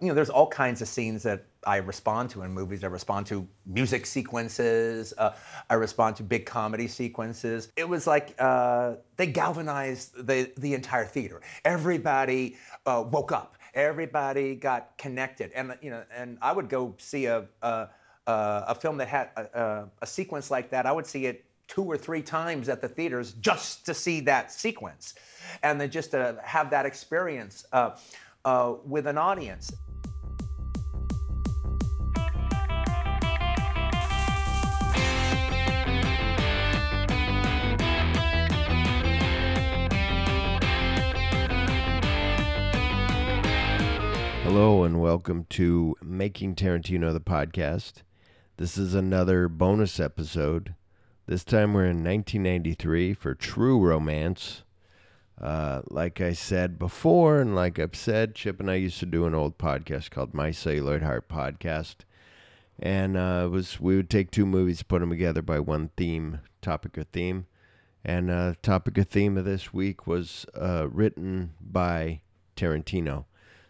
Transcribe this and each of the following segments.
You know, there's all kinds of scenes that I respond to in movies. I respond to music sequences. Uh, I respond to big comedy sequences. It was like uh, they galvanized the, the entire theater. Everybody uh, woke up. Everybody got connected. And, you know, and I would go see a, a, a film that had a, a sequence like that. I would see it two or three times at the theaters just to see that sequence and then just to have that experience uh, uh, with an audience. Welcome to Making Tarantino the podcast. This is another bonus episode. This time we're in 1993 for True Romance. Uh, like I said before, and like I've said, Chip and I used to do an old podcast called My Celluloid Heart Podcast, and uh, was we would take two movies, put them together by one theme, topic or theme, and uh, topic or theme of this week was uh, written by Tarantino,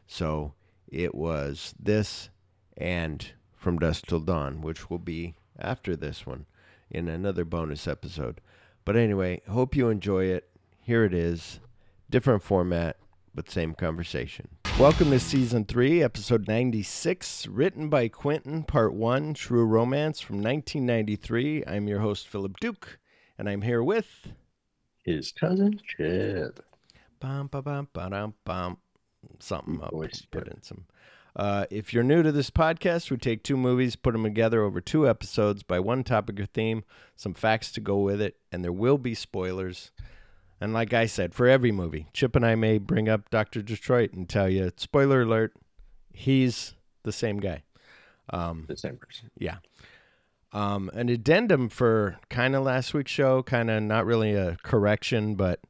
so it was this and From Dusk Till Dawn, which will be after this one in another bonus episode. But anyway, hope you enjoy it. Here it is. Different format, but same conversation. Welcome to season three, episode 96, written by Quentin, part one, True Romance from 1993. I'm your host, Phillip Duke, and I'm here with his cousin Chip. Bum, ba, bum, ba, bum. Something up. Voice, Put in some. Uh, if you're new to this podcast, we take two movies, put them together over two episodes by one topic or theme, some facts to go with it, and there will be spoilers. And like I said, for every movie, Chip and I may bring up Dr. Detroit and tell you, spoiler alert, he's the same guy. Um, The same person. yeah. Um, an addendum for kind of last week's show, kind of not really a correction, but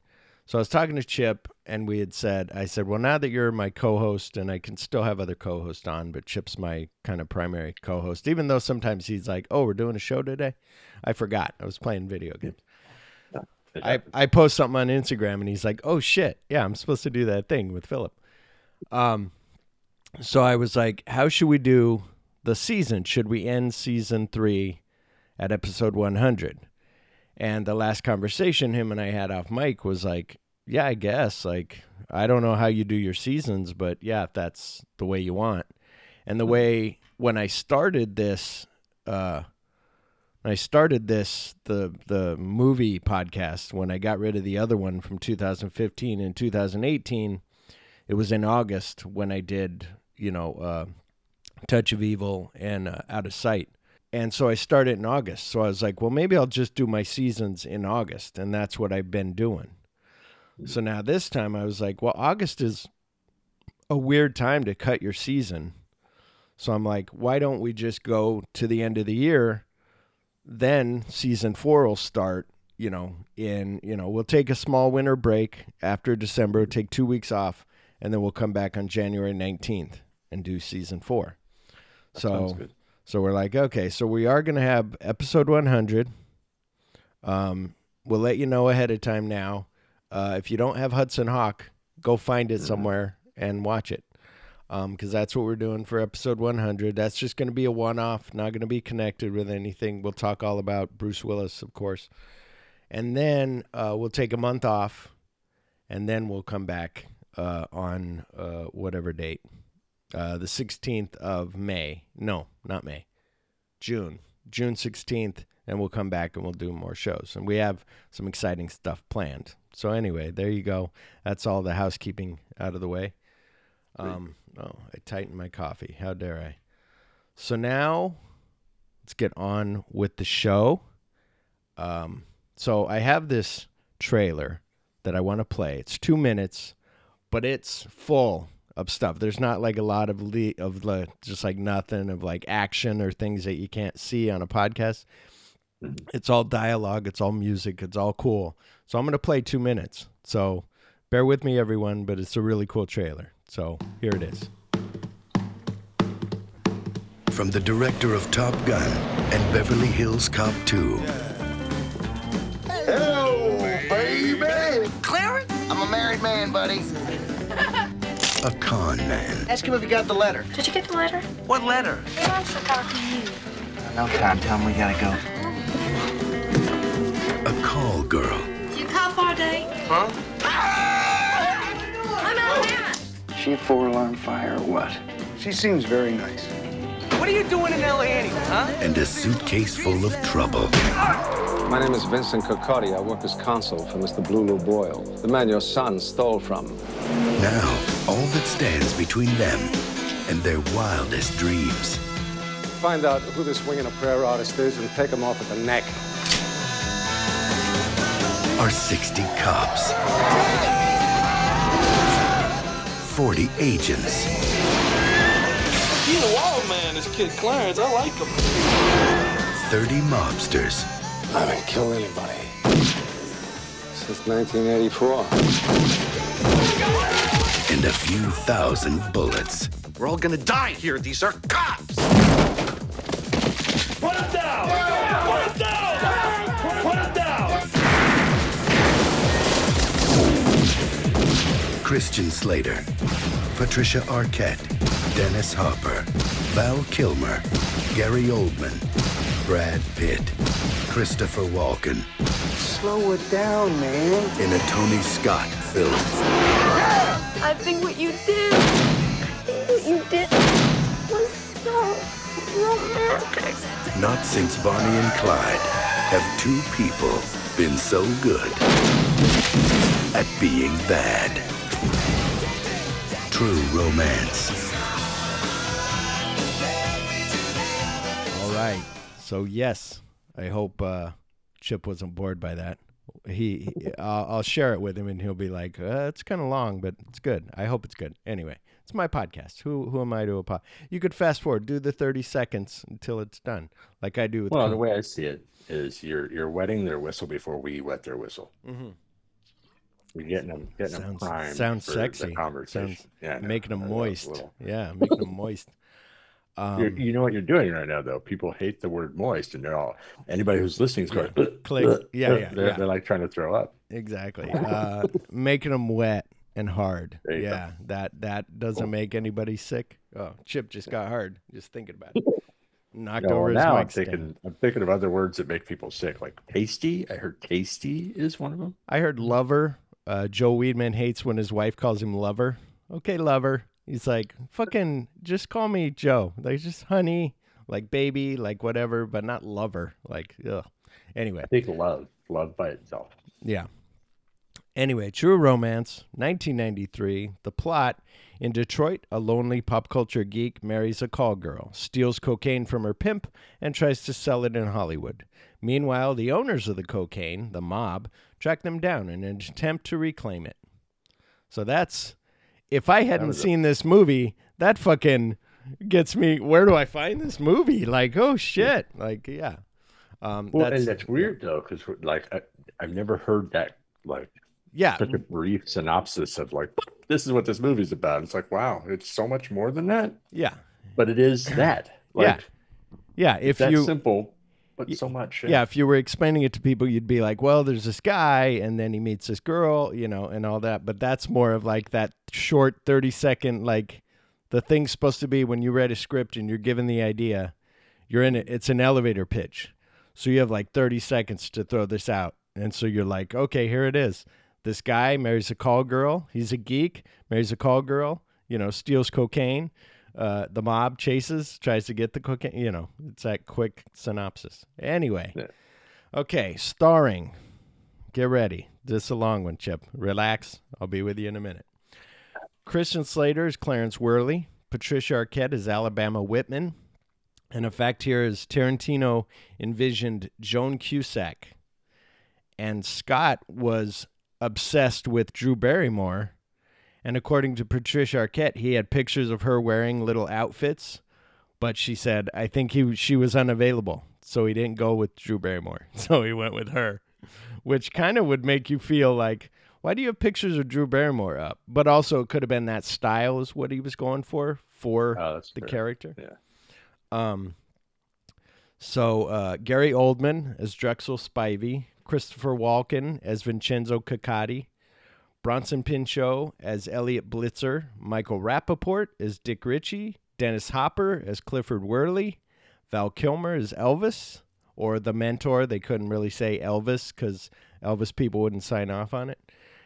so I was talking to Chip and we had said, I said, well, now that you're my co host and I can still have other co hosts on, but Chip's my kind of primary co host, even though sometimes he's like, oh, we're doing a show today. I forgot. I was playing video games. I. I post something on Instagram and he's like, "Oh shit, yeah, I'm supposed to do that thing with Phillip." Um, so I was like, "How should we do the season? Should we end season three at episode 100?" And the last conversation him and I had off mic was like, "Yeah, I guess. Like, I don't know how you do your seasons, but yeah, if that's the way you want." And the way when I started this, uh, I started this the the movie podcast when I got rid of the other one from 2015 and 2018 it was in August when I did you know uh, Touch of Evil and uh, Out of Sight and so I started in August so I was like well maybe I'll just do my seasons in August and that's what I've been doing so now this time I was like well August is a weird time to cut your season. So I'm like why don't we just go to the end of the year? Then season four will start you know in you know we'll take a small winter break after december take two weeks off and then we'll come back on january 19th and do season four. That so so we're like okay so we are going to have episode 100 um we'll let you know ahead of time now uh if you don't have hudson hawk go find it somewhere and watch it. Um because that's what we're doing for episode 100 that's just going to be a one-off not going to be connected with anything. We'll talk all about bruce willis of course. And then uh, we'll take a month off and then we'll come back uh, on uh, whatever date. Uh, the 16th of may. No not may. June. June 16th and we'll come back and we'll do more shows and we have some exciting stuff planned so anyway there you go that's all the housekeeping out of the way um, oh, I tightened my coffee. How dare I? So now let's get on with the show. Um, so I have this trailer that I want to play. It's two minutes, but it's full of stuff. There's not like a lot of le- of the just like nothing of like action or things that you can't see on a podcast. It's all dialogue. It's all music. It's all cool. So I'm gonna play two minutes. So bear with me, everyone. But it's a really cool trailer. So here it is. From the director of Top Gun and Beverly Hills Cop 2, Hello, baby. Clarence? I'm a married man, buddy. a con man, Ask him if he got the letter. Did you get the letter? What letter? He wants to talk to you. No time. Tell him we gotta go. A call girl, You call for a date? Huh? I'm Alabama. She a four-alarm fire or what? She seems very nice. What are you doing in L.A. anyway, huh? and a suitcase full of trouble. My name is Vincent Coccotti. I work as consul for Mr. Blue Boyle, the man your son stole from. Now, all that stands between them and their wildest dreams. Find out who this winging a prayer artist is and take him off at the neck. Are 60 cops, 40 agents, He's a wild man, this kid Clarence. I like him. 30 mobsters, I haven't killed anybody since 1984. and a few thousand bullets. We're all gonna die here. These are cops. Christian Slater, Patricia Arquette, Dennis Hopper, Val Kilmer, Gary Oldman, Brad Pitt, Christopher Walken, Slow it down, man. in a Tony Scott film. I think what you did, what you did was so romantic. Not since Bonnie and Clyde have two people been so good at being bad. True romance. All right. So yes, I hope uh, Chip wasn't bored by that. He, he I'll, I'll share it with him, and he'll be like, uh, "It's kind of long, but it's good. I hope it's good." Anyway, it's my podcast. Who who am I to apologize? You could fast forward, do the thirty seconds until it's done, like I do with. Well, Con- the way I see it is you're you're wetting their whistle before we wet their whistle. Mhm. You're getting them getting them Sounds primed sounds for sexy. The conversation. Sounds yeah, making them I know, it's a moist. little- Yeah, making them moist. Um, you know what you're doing right now, though. People hate the word moist, and they're all anybody who's listening is going. Click. Yeah, yeah, They're, yeah. they're like trying to throw up. exactly. Uh, making them wet and hard. You go. Yeah, that that doesn't make anybody sick. Oh, Chip just got hard. Just thinking about it. Knocked No, over his now I'm mic stand. thinking I'm thinking of other words that make people sick, like tasty. I heard tasty is one of them. I heard lover. Uh, Joe Weedman hates when his wife calls him lover. Okay, lover. He's like, fucking, just call me Joe. Like, just honey, like baby, like whatever, but not lover. Like, ugh. Anyway, I think love, love by itself. yeah. Anyway, True Romance, 1993. The plot in Detroit, a lonely pop culture geek marries a call girl, steals cocaine from her pimp, and tries to sell it in Hollywood. Meanwhile, the owners of the cocaine, the mob, track them down in an attempt to reclaim it. So that's if I hadn't seen this movie, that fucking gets me. Where do I find this movie? Like, oh shit! Like, yeah. Um, Well, that's, and that's weird though, because like I, I've never heard that like Yeah, such a brief synopsis of like this is what this movie's about. It's like wow, it's so much more than that, yeah, but it is that. Yeah. Like, yeah. If that you simple, but so much. yeah, if you were explaining it to people, you'd be like, well, there's this guy, and then he meets this girl, you know, and all that. But that's more of like that short 30 second, like the thing's supposed to be when you read a script and you're given the idea, you're in it, it's an elevator pitch. So you have like 30 seconds to throw this out. And so you're like, okay, here it is. This guy marries a call girl. He's a geek, marries a call girl, you know, steals cocaine. Uh, the mob chases, tries to get the cocaine. You know, it's that quick synopsis. Anyway, Yeah. okay, starring. Get ready. This is a long one, Chip. Relax. I'll be with you in a minute. Christian Slater is Clarence Worley. Patricia Arquette is Alabama Whitman. And in fact, here is Tarantino envisioned Joan Cusack. And Scott was obsessed with Drew Barrymore. And according to Patricia Arquette, he had pictures of her wearing little outfits, but she said, I think he she was unavailable. So he didn't go with Drew Barrymore. So he went with her, which kind of would make you feel like, why do you have pictures of Drew Barrymore up? But also, it could have been that style is what he was going for for Oh, the character. Yeah. Um, so uh, Gary Oldman as Drexel Spivey, Christopher Walken as Vincenzo Coccotti, Bronson Pinchot as Elliot Blitzer, Michael Rapaport as Dick Ritchie, Dennis Hopper as Clifford Worley, Val Kilmer as Elvis, or the mentor. They couldn't really say Elvis because Elvis people wouldn't sign off on it.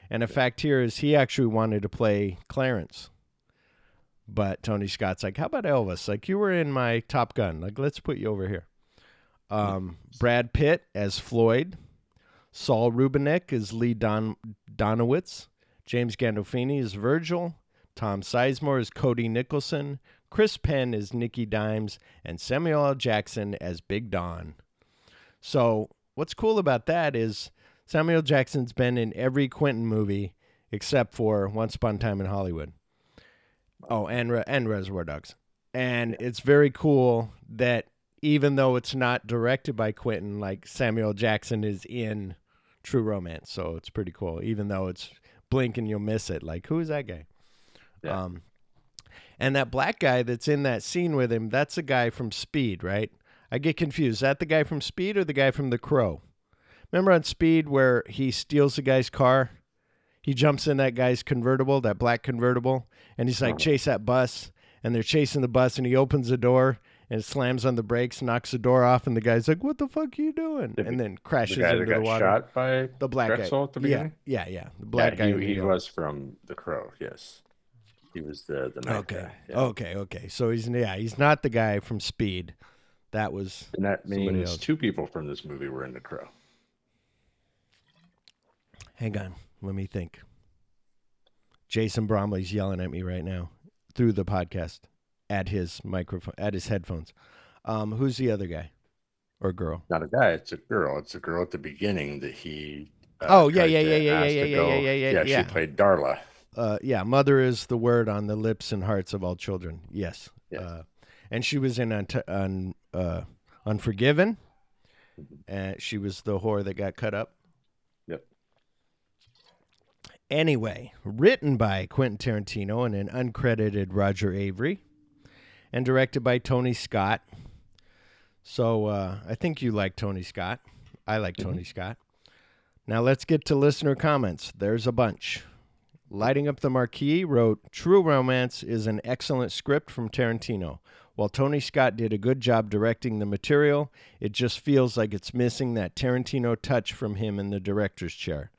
And a fact here is he actually wanted to play Clarence. But Tony Scott's like, how about Elvis? Like, you were in my Top Gun. Like, let's put you over here. Um, Brad Pitt as Floyd. Saul Rubinek as Lee Don- Donowitz. James Gandolfini is Virgil. Tom Sizemore is Cody Nicholson. Chris Penn is Nicky Dimes. And Samuel L. Jackson as Big Don. So, what's cool about that is Samuel Jackson's been in every Quentin movie except for Once Upon a Time in Hollywood. Oh, and and Reservoir Dogs. And it's very cool that even though it's not directed by Quentin, like Samuel Jackson is in True Romance, so it's pretty cool. Even though it's blink and you'll miss it. Like, who is that guy? Yeah. Um, and that black guy that's in that scene with him, that's a guy from Speed, right? I get confused. Is that the guy from Speed or the guy from The Crow? Remember on Speed where he steals the guy's car? He jumps in that guy's convertible, that black convertible, and he's like, chase that bus. And they're chasing the bus, and he opens the door and slams on the brakes, knocks the door off, and the guy's like, "What the fuck are you doing?" The- and then The crashes guy into that got the water. shot by the black Drexel guy at the beginning. yeah, yeah, yeah. the black yeah, guy. He, he was from The Crow. Yes, he was the the Okay. guy. yeah. Okay. Okay. So he's yeah, he's not the guy from Speed. That was and that means two people from this movie were in The Crow. Hang on, let me think. Jason Bromley's yelling at me right now through the podcast at his microphone, at his headphones. Um, who's the other guy or girl? Not a guy. It's a girl. It's a girl at the beginning that he. Uh, Oh, yeah, yeah, yeah, yeah, yeah, yeah, yeah, yeah, yeah, Yeah, yeah. she played Darla. Uh, yeah, mother is the word on the lips and hearts of all children. Yes. Yes. Uh, and she was in Unt- un, uh, Unforgiven. And she was the whore that got cut up. Yep. Anyway, written by Quentin Tarantino and an uncredited Roger Avary, and directed by Tony Scott. So uh, I think you like Tony Scott. I like Tony Scott. Now let's get to listener comments. There's a bunch. Lighting Up the Marquee wrote True Romance is an excellent script from Tarantino. While Tony Scott did a good job directing the material, it just feels like it's missing that Tarantino touch from him in the director's chair.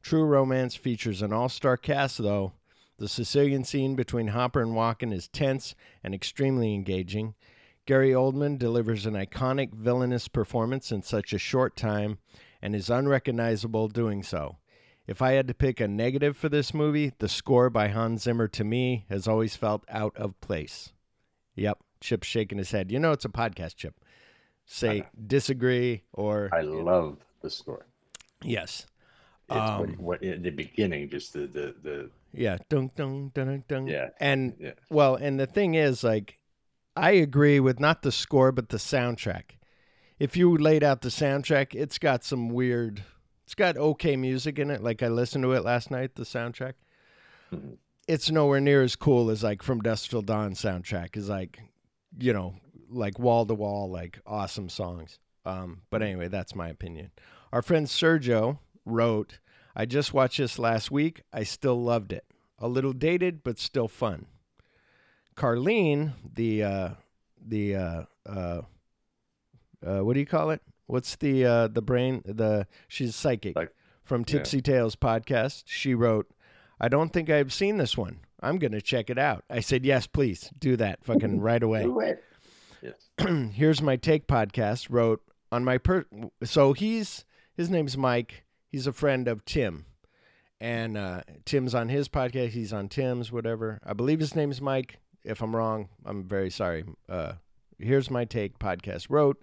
True Romance features an all star cast, though. The Sicilian scene between Hopper and Walken is tense and extremely engaging. Gary Oldman delivers an iconic villainous performance in such a short time and is unrecognizable doing so. If I had to pick a negative for this movie, the score by Hans Zimmer to me has always felt out of place. Yep, Chip's shaking his head. You know it's a podcast, Chip. Say disagree or I love the score. yes. It's Um, what, what in the beginning, just the the the Yeah, dun dun dun dun. dun. Yeah, And yeah. well, and the thing is, like, I agree with not the score but the soundtrack. If you laid out the soundtrack, it's got some weird. It's got okay music in it. Like I listened to it last night. The soundtrack. Mm-hmm. It's nowhere near as cool as like From Dusk Till Dawn soundtrack. Is like, you know, like wall to wall, like awesome songs. Um, but anyway, that's my opinion. Our friend Sergio wrote, I just watched this last week. I still loved it. A little dated, but still fun. Carlene, the uh, the uh, uh, uh, what do you call it? What's the uh, the brain? The she's psychic Like- from Tipsy Tales podcast. She wrote, "I don't think I've seen this one. I'm gonna check it out." I said, "Yes, please do that, fucking right away." yes. here's my take podcast wrote on my per so he's his name's mike he's a friend of tim. And uh, tim's on his podcast he's on tim's whatever. I believe his name's mike. If i'm wrong i'm very sorry. Uh, here's my take podcast wrote.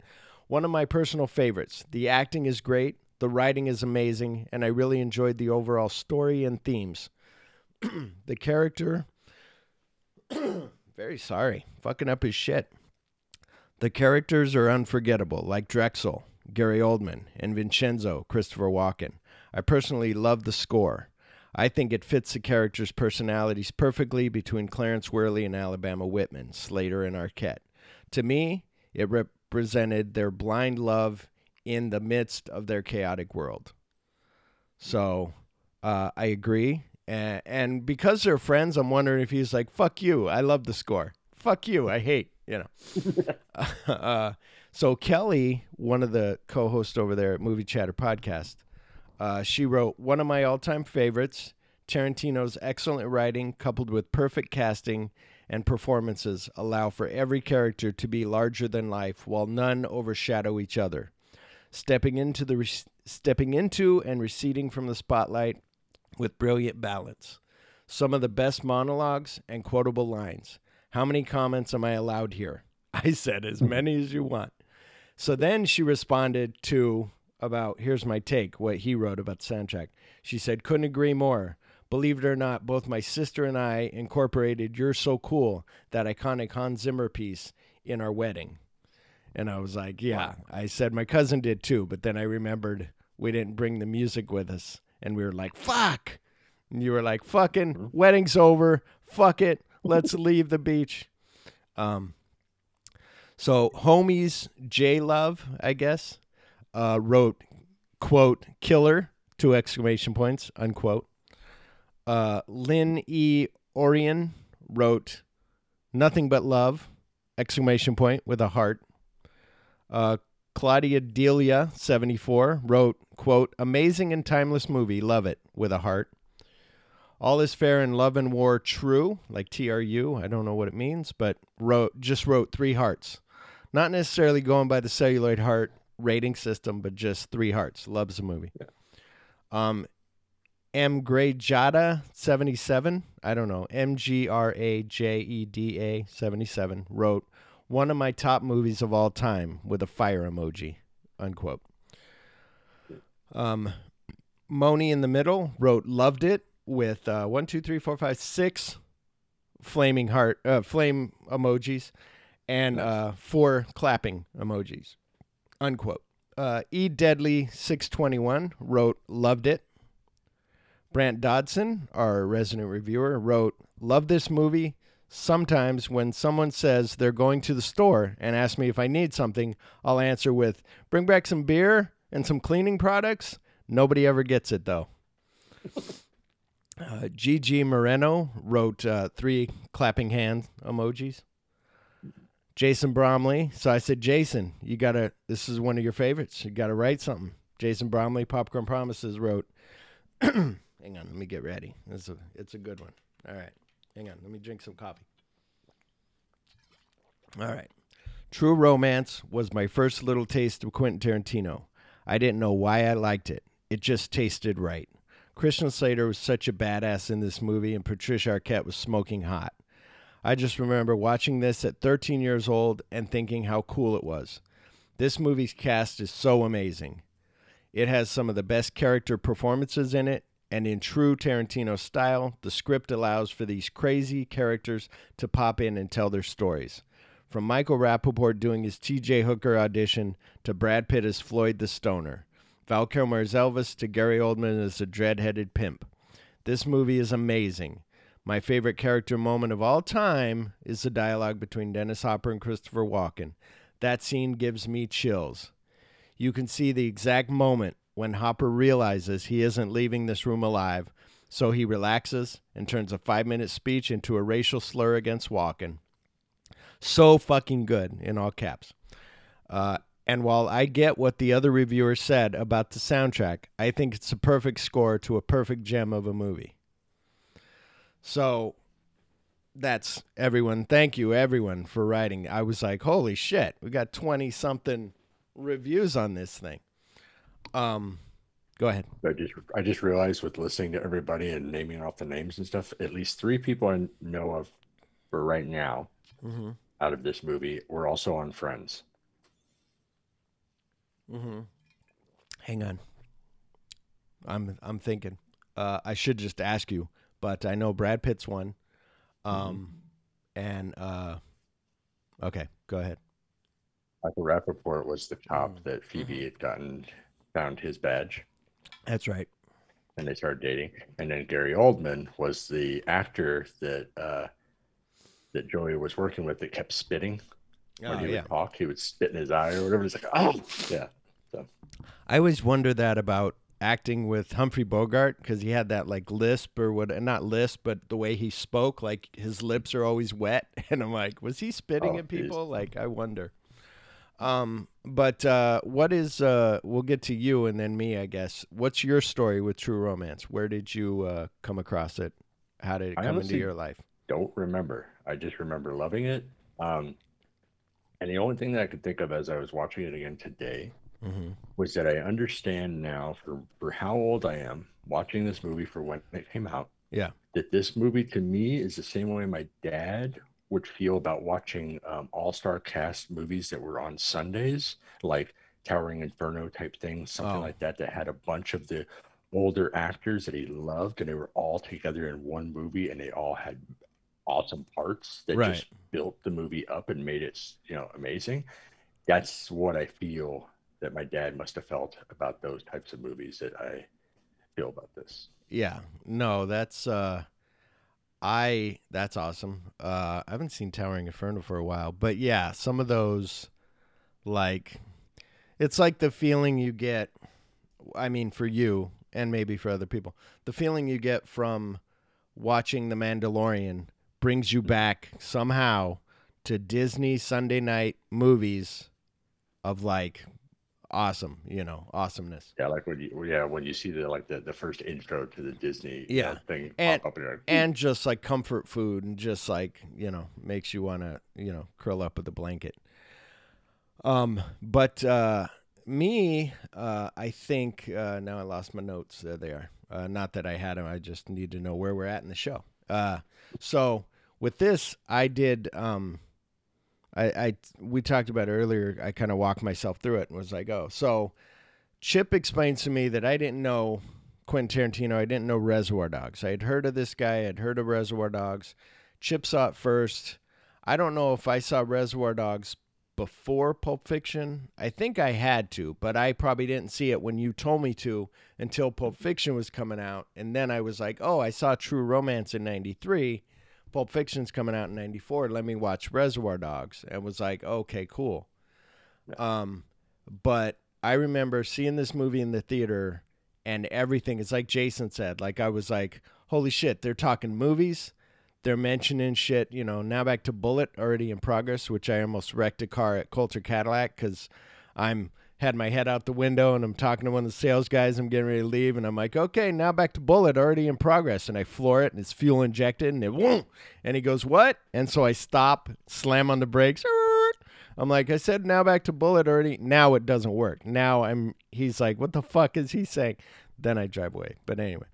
One of my personal favorites. The acting is great. The writing is amazing. And i really enjoyed the overall story and themes. The character very sorry. Fucking up his shit. The characters are unforgettable, like Drexel, Gary Oldman, and Vincenzo, Christopher Walken. I personally love the score. I think it fits the characters' personalities perfectly between Clarence Worley and Alabama Whitman, Slater and Arquette. To me, it represented their blind love in the midst of their chaotic world. So uh, I agree. And, and because they're friends, I'm wondering if he's like, "Fuck you, I love the score. Fuck you, I hate." You know. uh, so Kelly, one of the co-hosts over there at Movie Chatter podcast, uh, she wrote one of my all-time favorites. Tarantino's excellent writing, coupled with perfect casting and performances, allow for every character to be larger than life, while none overshadow each other. Stepping into the re- stepping into and receding from the spotlight with brilliant balance. Some of the best monologues and quotable lines. How many comments am I allowed here? I said as many as you want. So then she responded to about here's my take, what he wrote about the soundtrack. She said, Couldn't agree more. Believe it or not, both my sister and I incorporated You're So Cool, that iconic Hans Zimmer piece, in our wedding. And I was like, Yeah. I said my cousin did too, but then I remembered we didn't bring the music with us. And we were like, Fuck. And you were like, Fucking wedding's over. Fuck it. Let's leave the beach. Um, so homies J Love, I guess, uh, wrote quote killer two exclamation points unquote. Uh, Lynn E. Orion wrote nothing but love exclamation point with a heart. Uh, Claudia Delia seventy four wrote quote amazing and timeless movie love it with a heart. All is fair in love and war true, like TRU. I don't know what it means, but wrote just wrote three hearts. Not necessarily going by the celluloid heart rating system, but just three hearts. Loves the movie. Um, M. Gray Jada seventy seven. I don't know. M G R A J E D A seventy seven wrote one of my top movies of all time with a fire emoji. Unquote. Um, Moni in the middle wrote loved it with uh, one, two, three, four, five, six flaming heart, uh, flame emojis, and uh, four clapping emojis. Unquote. Uh, e Deadly six twenty one wrote loved it. Brant Dodson, our resident reviewer, wrote love this movie. Sometimes when someone says they're going to the store and ask me if I need something, I'll answer with bring back some beer and some cleaning products. Nobody ever gets it though. Uh, Gigi Moreno wrote uh, three clapping hand emojis. Jason Bromley. So I said, Jason, you gotta. This is one of your favorites. You gotta write something. Jason Bromley, Popcorn Promises wrote. hang on, let me get ready. It's a, it's a good one. All right, hang on. Let me drink some coffee. All right. True Romance was my first little taste of Quentin Tarantino. I didn't know why I liked it. It just tasted right. Christian Slater was such a badass in this movie, and Patricia Arquette was smoking hot. I just remember watching this at 13 years old and thinking how cool it was. This movie's cast is so amazing. It has some of the best character performances in it, and in true Tarantino style, the script allows for these crazy characters to pop in and tell their stories. From Michael Rapaport doing his TJ Hooker audition to Brad Pitt as Floyd the Stoner, Val Kilmer as Elvis to Gary Oldman as a dread-headed pimp. This movie is amazing. My favorite character moment of all time is the dialogue between Dennis Hopper and Christopher Walken. That scene gives me chills. You can see the exact moment when Hopper realizes he isn't leaving this room alive, so he relaxes and turns a five minute speech into a racial slur against Walken. So fucking good, in all caps. Uh, and while I get what the other reviewer said about the soundtrack, I think it's a perfect score to a perfect gem of a movie. So that's everyone. Thank you, everyone, for writing. I was like, holy shit, we got 20 something reviews on this thing. Um, go ahead. I just I just realized with listening to everybody and naming off the names and stuff, at least three people I know of for right now Mm-hmm. out of this movie were also on Friends. Mm-hmm. Hang on. I'm I'm thinking. Uh, I should just ask you, but I know Brad Pitt's one. Um, and uh, okay, go ahead. Michael Rapaport was the cop that Phoebe had gotten found his badge That's right. and they started dating. And then Gary Oldman was the actor that uh that Joey was working with that kept spitting when Oh, he yeah. would talk. He would spit in his eye or whatever. He's like, oh yeah. So I always wonder that about acting with Humphrey Bogart because he had that like lisp or what? Not lisp, but the way he spoke, like his lips are always wet, and I'm like, was he spitting Oh, at geez. people? Like, I wonder. Um, but uh, what is? Uh, we'll get to you and then me, I guess. What's your story with True Romance? Where did you uh, come across it? How did it I come into your life? Don't remember. I just remember loving it. Um, and the only thing that I could think of as I was watching it again today Mm-hmm. was that I understand now for, for how old I am watching this movie for when it came out Yeah. that this movie to me is the same way my dad would feel about watching um, all-star cast movies that were on Sundays, like Towering Inferno type things, something Oh. like that, that had a bunch of the older actors that he loved, and they were all together in one movie, and they all had awesome parts that Right. just built the movie up and made it, you know, amazing. That's what I feel that my dad must have felt about those types of movies that I feel about this. Yeah. No, that's uh I that's awesome. Uh I haven't seen Towering Inferno for a while, but yeah, some of those like it's like the feeling you get I mean for you and maybe for other people. The feeling you get from watching The Mandalorian brings you back somehow to Disney Sunday night movies of like awesome, you know, awesomeness. Yeah, like when you yeah when you see the like the, the first intro to the Disney Yeah. thing And- pop up and like, and just like comfort food and just like you know makes you want to you know curl up with a blanket um but uh me uh i think uh now i lost my notes there they are uh not that i had them i just need to know where we're at in the show uh so with this i did um i i we talked about earlier i kind of walked myself through it and was like oh so chip explained to me that i didn't know Quentin Tarantino. I didn't know Reservoir Dogs. I had heard of this guy. I'd heard of Reservoir Dogs. Chip saw it first. I don't know if I saw Reservoir Dogs before Pulp Fiction. I think I had to, but I probably didn't see it when you told me to until Pulp Fiction was coming out. And then I was like, oh, I saw True Romance in 93. Pulp Fiction's coming out in 94. Let me watch Reservoir Dogs. And was like, okay, cool. Um, but I remember seeing this movie in the theater and everything. It's like Jason said. Like I was like, holy shit, they're talking movies. They're mentioning shit, you know. Now back to Bullet, already in progress, which I almost wrecked a car at Coulter Cadillac because I'm had my head out the window and I'm talking to one of the sales guys. I'm getting ready to leave, and I'm like, okay, now back to Bullet, already in progress. And I floor it, and it's fuel injected, and it won't. And he goes, what? And so I stop, slam on the brakes. I'm like, I said, now back to Bullet already. Now it doesn't work. Now I'm. He's like, what the fuck is he saying? Then I drive away. But anyway,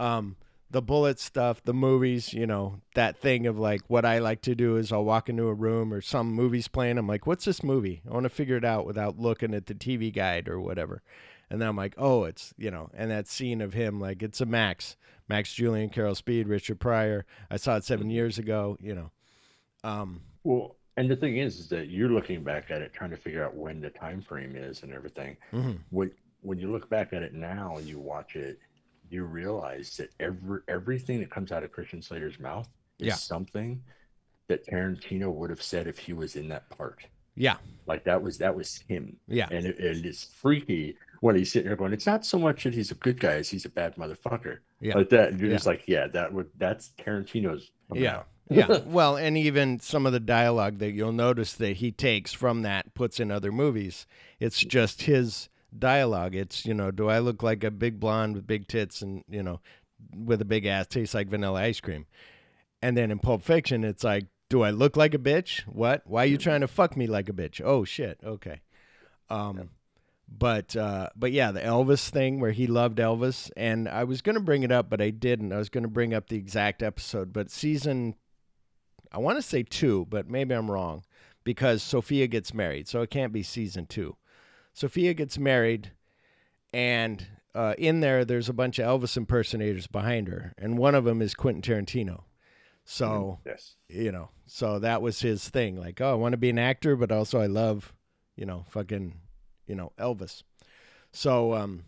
um, the Bullet stuff, the movies, you know, that thing of like what I like to do is I'll walk into a room or some movie's playing. I'm like, what's this movie? I want to figure it out without looking at the TV guide or whatever. And then I'm like, oh, it's you know, and that scene of him like it's a Max, Max Julien, Carol Speed, Richard Pryor. I saw it seven years ago. You know, um, well, and the thing is, is that you're looking back at it, trying to figure out when the time frame is and everything. mhm. When when you look back at it now and you watch it, you realize that every everything that comes out of Christian Slater's mouth is Yeah. something that Tarantino would have said if he was in that part. yeah, Like that was that was him. yeah, And it, it is freaky when he's sitting there going, it's not so much that he's a good guy as he's a bad motherfucker. Yeah. Like that. You're Yeah. just like, yeah, that would that's Tarantino's Yeah. out. yeah. Well, and even some of the dialogue that you'll notice that he takes from that puts in other movies. It's just his dialogue. It's, you know, do I look like a big blonde with big tits and, you know, with a big ass tastes like vanilla ice cream? And then in Pulp Fiction, it's like, do I look like a bitch? What? Why are you trying to fuck me like a bitch? Oh shit. Okay. Um but uh but yeah, the Elvis thing where he loved Elvis and I was going to bring it up but I didn't. I was going to bring up the exact episode, but season I want to say 2, but maybe I'm wrong because Sophia gets married. So it can't be season 2. Sophia gets married and uh, in there there's a bunch of Elvis impersonators behind her and one of them is Quentin Tarantino. So Yes. you know, so that was his thing. Like, oh, I want to be an actor, but also I love, you know, fucking, you know, Elvis. So, um,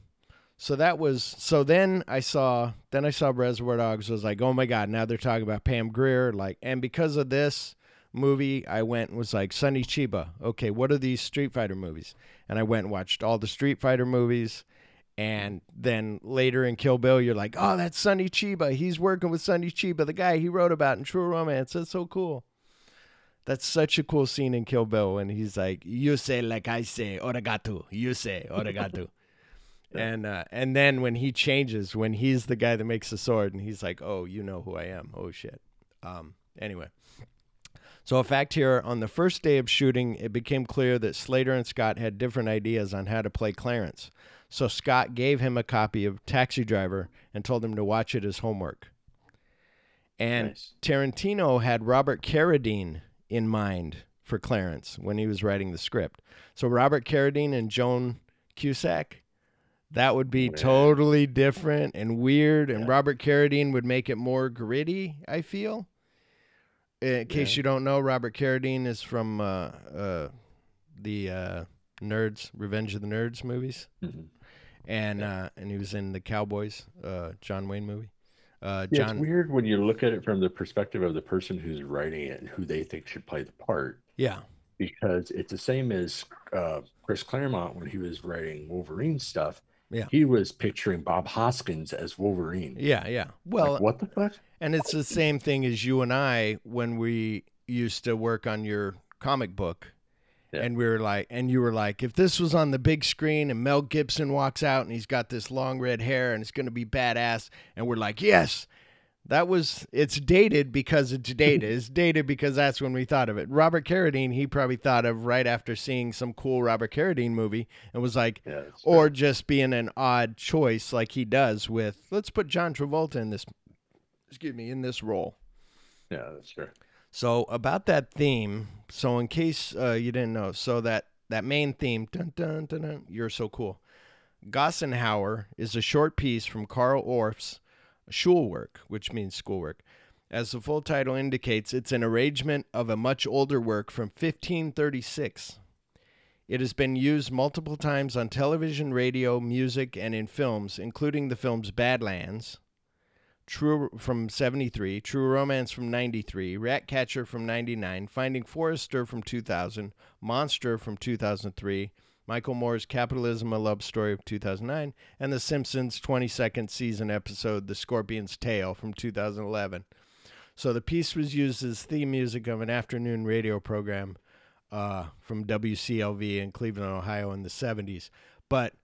so that was so. Then I saw, then I saw Reservoir Dogs. Was like, oh my god, now they're talking about Pam Grier. Like, and because of this movie, I went and was like, Sonny Chiba. Okay, what are these Street Fighter movies? And I went and watched all the Street Fighter movies. And then later in Kill Bill, you're like, oh, that's Sonny Chiba. He's working with Sonny Chiba, the guy he wrote about in True Romance. That's so cool. That's such a cool scene in Kill Bill when he's like, "You say like I say, origato. You say origato." And uh, and then when he changes, when he's the guy that makes the sword, and he's like, "Oh, you know who I am." Oh shit. Um. Anyway, so a fact here: on the first day of shooting, it became clear that Slater and Scott had different ideas on how to play Clarence. So Scott gave him a copy of Taxi Driver and told him to watch it as homework. And Nice. Tarantino had Robert Carradine in mind for Clarence when he was writing the script. So Robert Carradine and Joan Cusack, that would be oh, totally different and weird. And Robert Carradine would make it more gritty. I feel. In case you don't know, Robert Carradine is from uh, uh, the uh, Nerds, Revenge of the Nerds movies, Mhm. and uh, and he was in the Cowboys, uh, John Wayne movie. Uh, Yeah, John, it's weird when you look at it from the perspective of the person who's writing it and who they think should play the part, yeah, because it's the same as uh, Chris Claremont when he was writing Wolverine stuff. Yeah. he was picturing Bob Hoskins as Wolverine. yeah, yeah. Well, Like, what the fuck? And it's the same thing as you and I when we used to work on your comic book. Yeah. And we were like, and you were like, if this was on the big screen and Mel Gibson walks out and he's got this long red hair and it's going to be badass. And we're like, yes, that was, it's dated because it's dated. it's dated because that's when we thought of it. Robert Carradine, he probably thought of right after seeing some cool Robert Carradine movie and was like, Yeah, or just being an odd choice like he does with, let's put John Travolta in this, excuse me, in this role. yeah, that's true. So about that theme, so in case uh, you didn't know, so that that main theme, dun dun dun dun, you're so cool. Gassenhauer is a short piece from Carl Orff's Schulwerk, which means schoolwork. As the full title indicates, it's an arrangement of a much older work from 1536. It has been used multiple times on television, radio, music, and in films, including the films Badlands, True from 73, True Romance from 93, Ratcatcher from 99, Finding Forrester from 2000, Monster from 2003, Michael Moore's Capitalism a Love Story of 2009, and The Simpsons 22nd season episode The Scorpion's Tale from 2011. So the piece was used as theme music of an afternoon radio program uh, from WCLV in Cleveland, Ohio in the 70s. But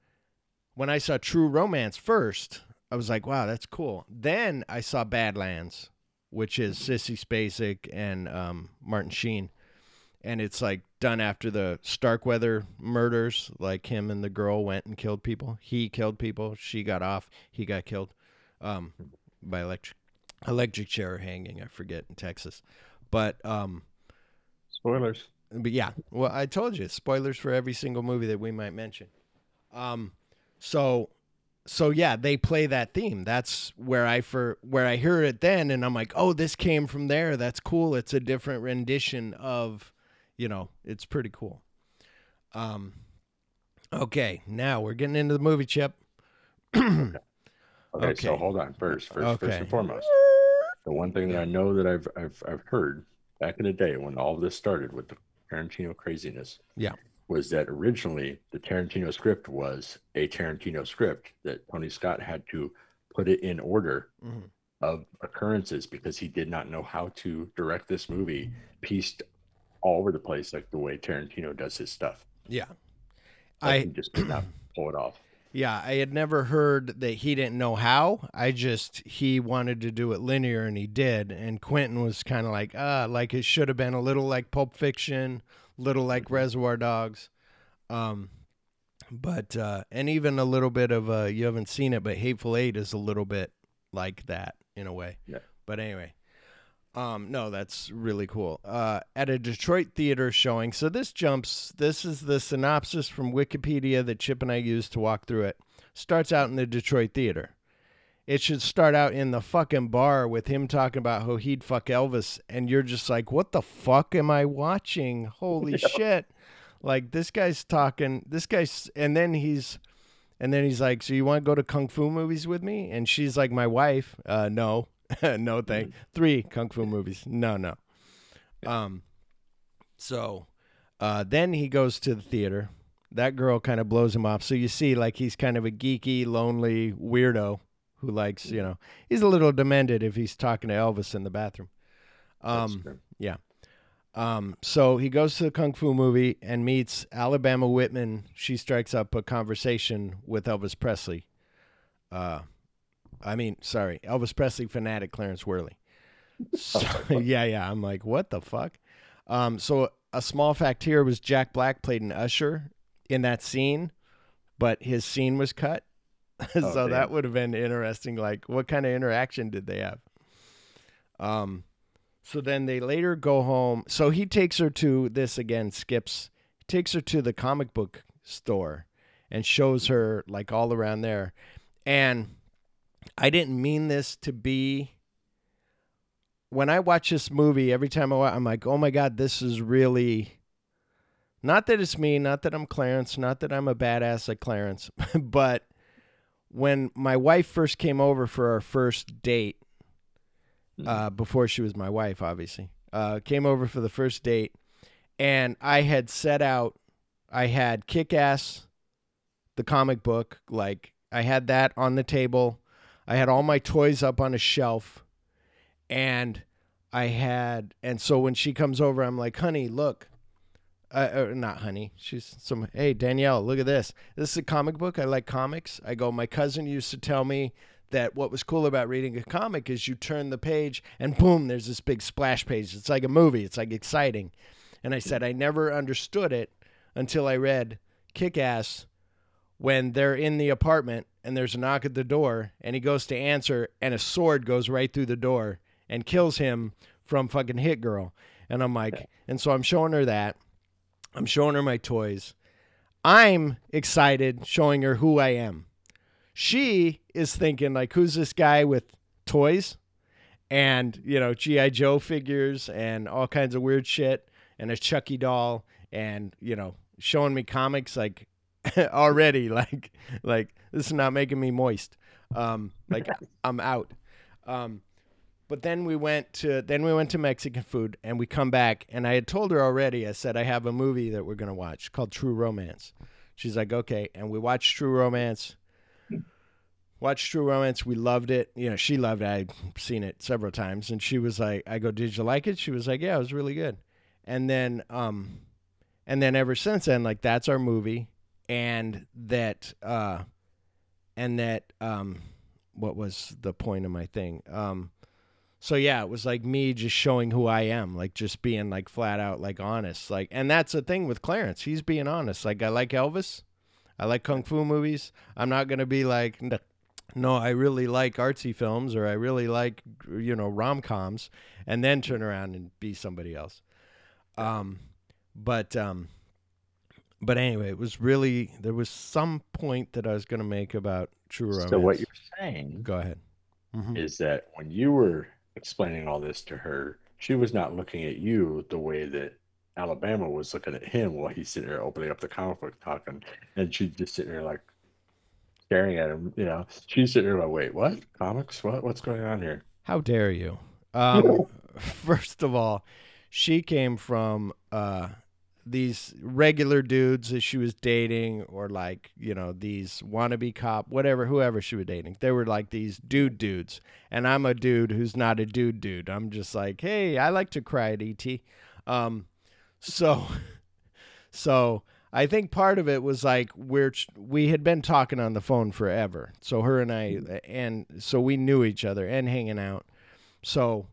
when I saw True Romance first, I was like, wow, that's cool. Then I saw Badlands, which is Sissy Spacek and um, Martin Sheen. And it's like done after the Starkweather murders, like him and the girl went and killed people. He killed people. She got off. He got killed um, by electric electric chair hanging. I forget in Texas, but um, Spoilers. but yeah, well, I told you spoilers for every single movie that we might mention. Um, so, so yeah, they play that theme. That's where I for where I hear it then, and I'm like, oh, this came from there. That's cool. It's a different rendition of, you know, it's pretty cool. Um, okay, now we're getting into the movie chip. Okay, Okay. so hold on. First, first, first and foremost, the one thing that I know that I've I've I've heard back in the day when all of this started with the Tarantino craziness Yeah. Was that originally the Tarantino script was a Tarantino script that Tony Scott had to put it in order Mhm. of occurrences because he did not know how to direct this movie pieced all over the place like the way Tarantino does his stuff. Yeah, Like, I just could not pull it off. Yeah, I had never heard that he didn't know how. I just he wanted to do it linear and he did. And Quentin was kind of like, ah, like it should have been a little like Pulp Fiction, little like Reservoir Dogs. Um but uh and even a little bit of uh you haven't seen it, but Hateful Eight is a little bit like that in a way. Yeah. But anyway. Um, no, that's really cool. Uh, at a Detroit theater showing. So this jumps. This is the synopsis from Wikipedia that Chip and I used to walk through it. Starts out in the Detroit theater. It should start out in the fucking bar with him talking about how he'd fuck Elvis, and you're just like, what the fuck am I watching? Holy shit! Like this guy's talking. This guy's, and then he's. And then he's like, "So you want to go to kung fu movies with me?" And she's like, "My wife, uh, no, no, thank three kung fu movies, no, no." Um, so uh, then he goes to the theater. that girl kind of blows him off. So you see, like he's kind of a geeky, lonely weirdo who likes, you know, he's a little demented if he's talking to Elvis in the bathroom. Um, yeah. Um, so he goes to the kung fu movie and meets Alabama Whitman. She strikes up a conversation with Elvis Presley. Uh, I mean, sorry, Elvis Presley fanatic Clarence Worley. So, yeah, yeah. I'm like, what the fuck? Um, so a small fact here was Jack Black played an usher in that scene, but his scene was cut. so Oh, that would have been interesting. Like, what kind of interaction did they have? Um, so then they later go home. So he takes her to this again, skips, takes her to the comic book store and shows her like all around there. And I didn't mean this to be. When I watch this movie, every time I watch, I'm like, oh my God, this is really. Not that it's me, not that I'm Clarence, not that I'm a badass like Clarence, but when my wife first came over for our first date, uh, before she was my wife, obviously, uh, came over for the first date, and I had set out, I had Kick Ass, the comic book, like I had that on the table, I had all my toys up on a shelf, and I had, and so when she comes over, I'm like, honey, look. Uh, uh, not honey. She's some. Hey Danielle, look at this. This is a comic book. I like comics. I go. My cousin used to tell me that what was cool about reading a comic is you turn the page and boom, there's this big splash page. It's like a movie. It's like exciting. And I said I never understood it until I read Kick Ass when they're in the apartment and there's a knock at the door and he goes to answer and a sword goes right through the door and kills him from fucking Hit Girl. And I'm like, and so I'm showing her that. I'm showing her my toys. I'm excited showing her who I am. She is thinking like, who's this guy with toys and you know GI Joe figures and all kinds of weird shit and a Chucky doll and you know showing me comics like already like like this is not making me moist. Um, like I'm out. Um, but then we went to then we went to Mexican food and we come back and I had told her already. I said I have a movie that we're gonna watch called True Romance. She's like, okay, and we watched True Romance. Watched True Romance. We loved it. You know, she loved it. I'd seen it several times, and she was like, "I go, did you like it?" She was like, "Yeah, it was really good." And then, um, and then ever since then, like that's our movie, and that, uh, and that, um, what was the point of my thing? Um, so yeah, it was like me just showing who I am, like just being like flat out like honest, like, and that's the thing with Clarence. He's being honest. Like I like Elvis, I like kung fu movies. I'm not gonna be like, no, I really like artsy films or I really like you know rom coms, and then turn around and be somebody else. Um, but um, but anyway, it was really there was some point that I was gonna make about True Romance. So what you're saying Go ahead. Mhm. is that when you were explaining all this to her, she was not looking at you the way that Alabama was looking at him while he's sitting there opening up the comic book talking, and she's just sitting there like staring at him. You know, she's sitting there like, "Wait, what? Comics? What? What's going on here?" How dare you? Um, first of all, she came from uh, these regular dudes that she was dating, or like, you know, these wannabe cop, whatever, whoever she was dating. They were like these dude dudes. And I'm a dude who's not a dude dude. I'm just like, hey, I like to cry at ET. Um, so, so I think part of it was like we're we had been talking on the phone forever. So her and I, and so we knew each other and hanging out. So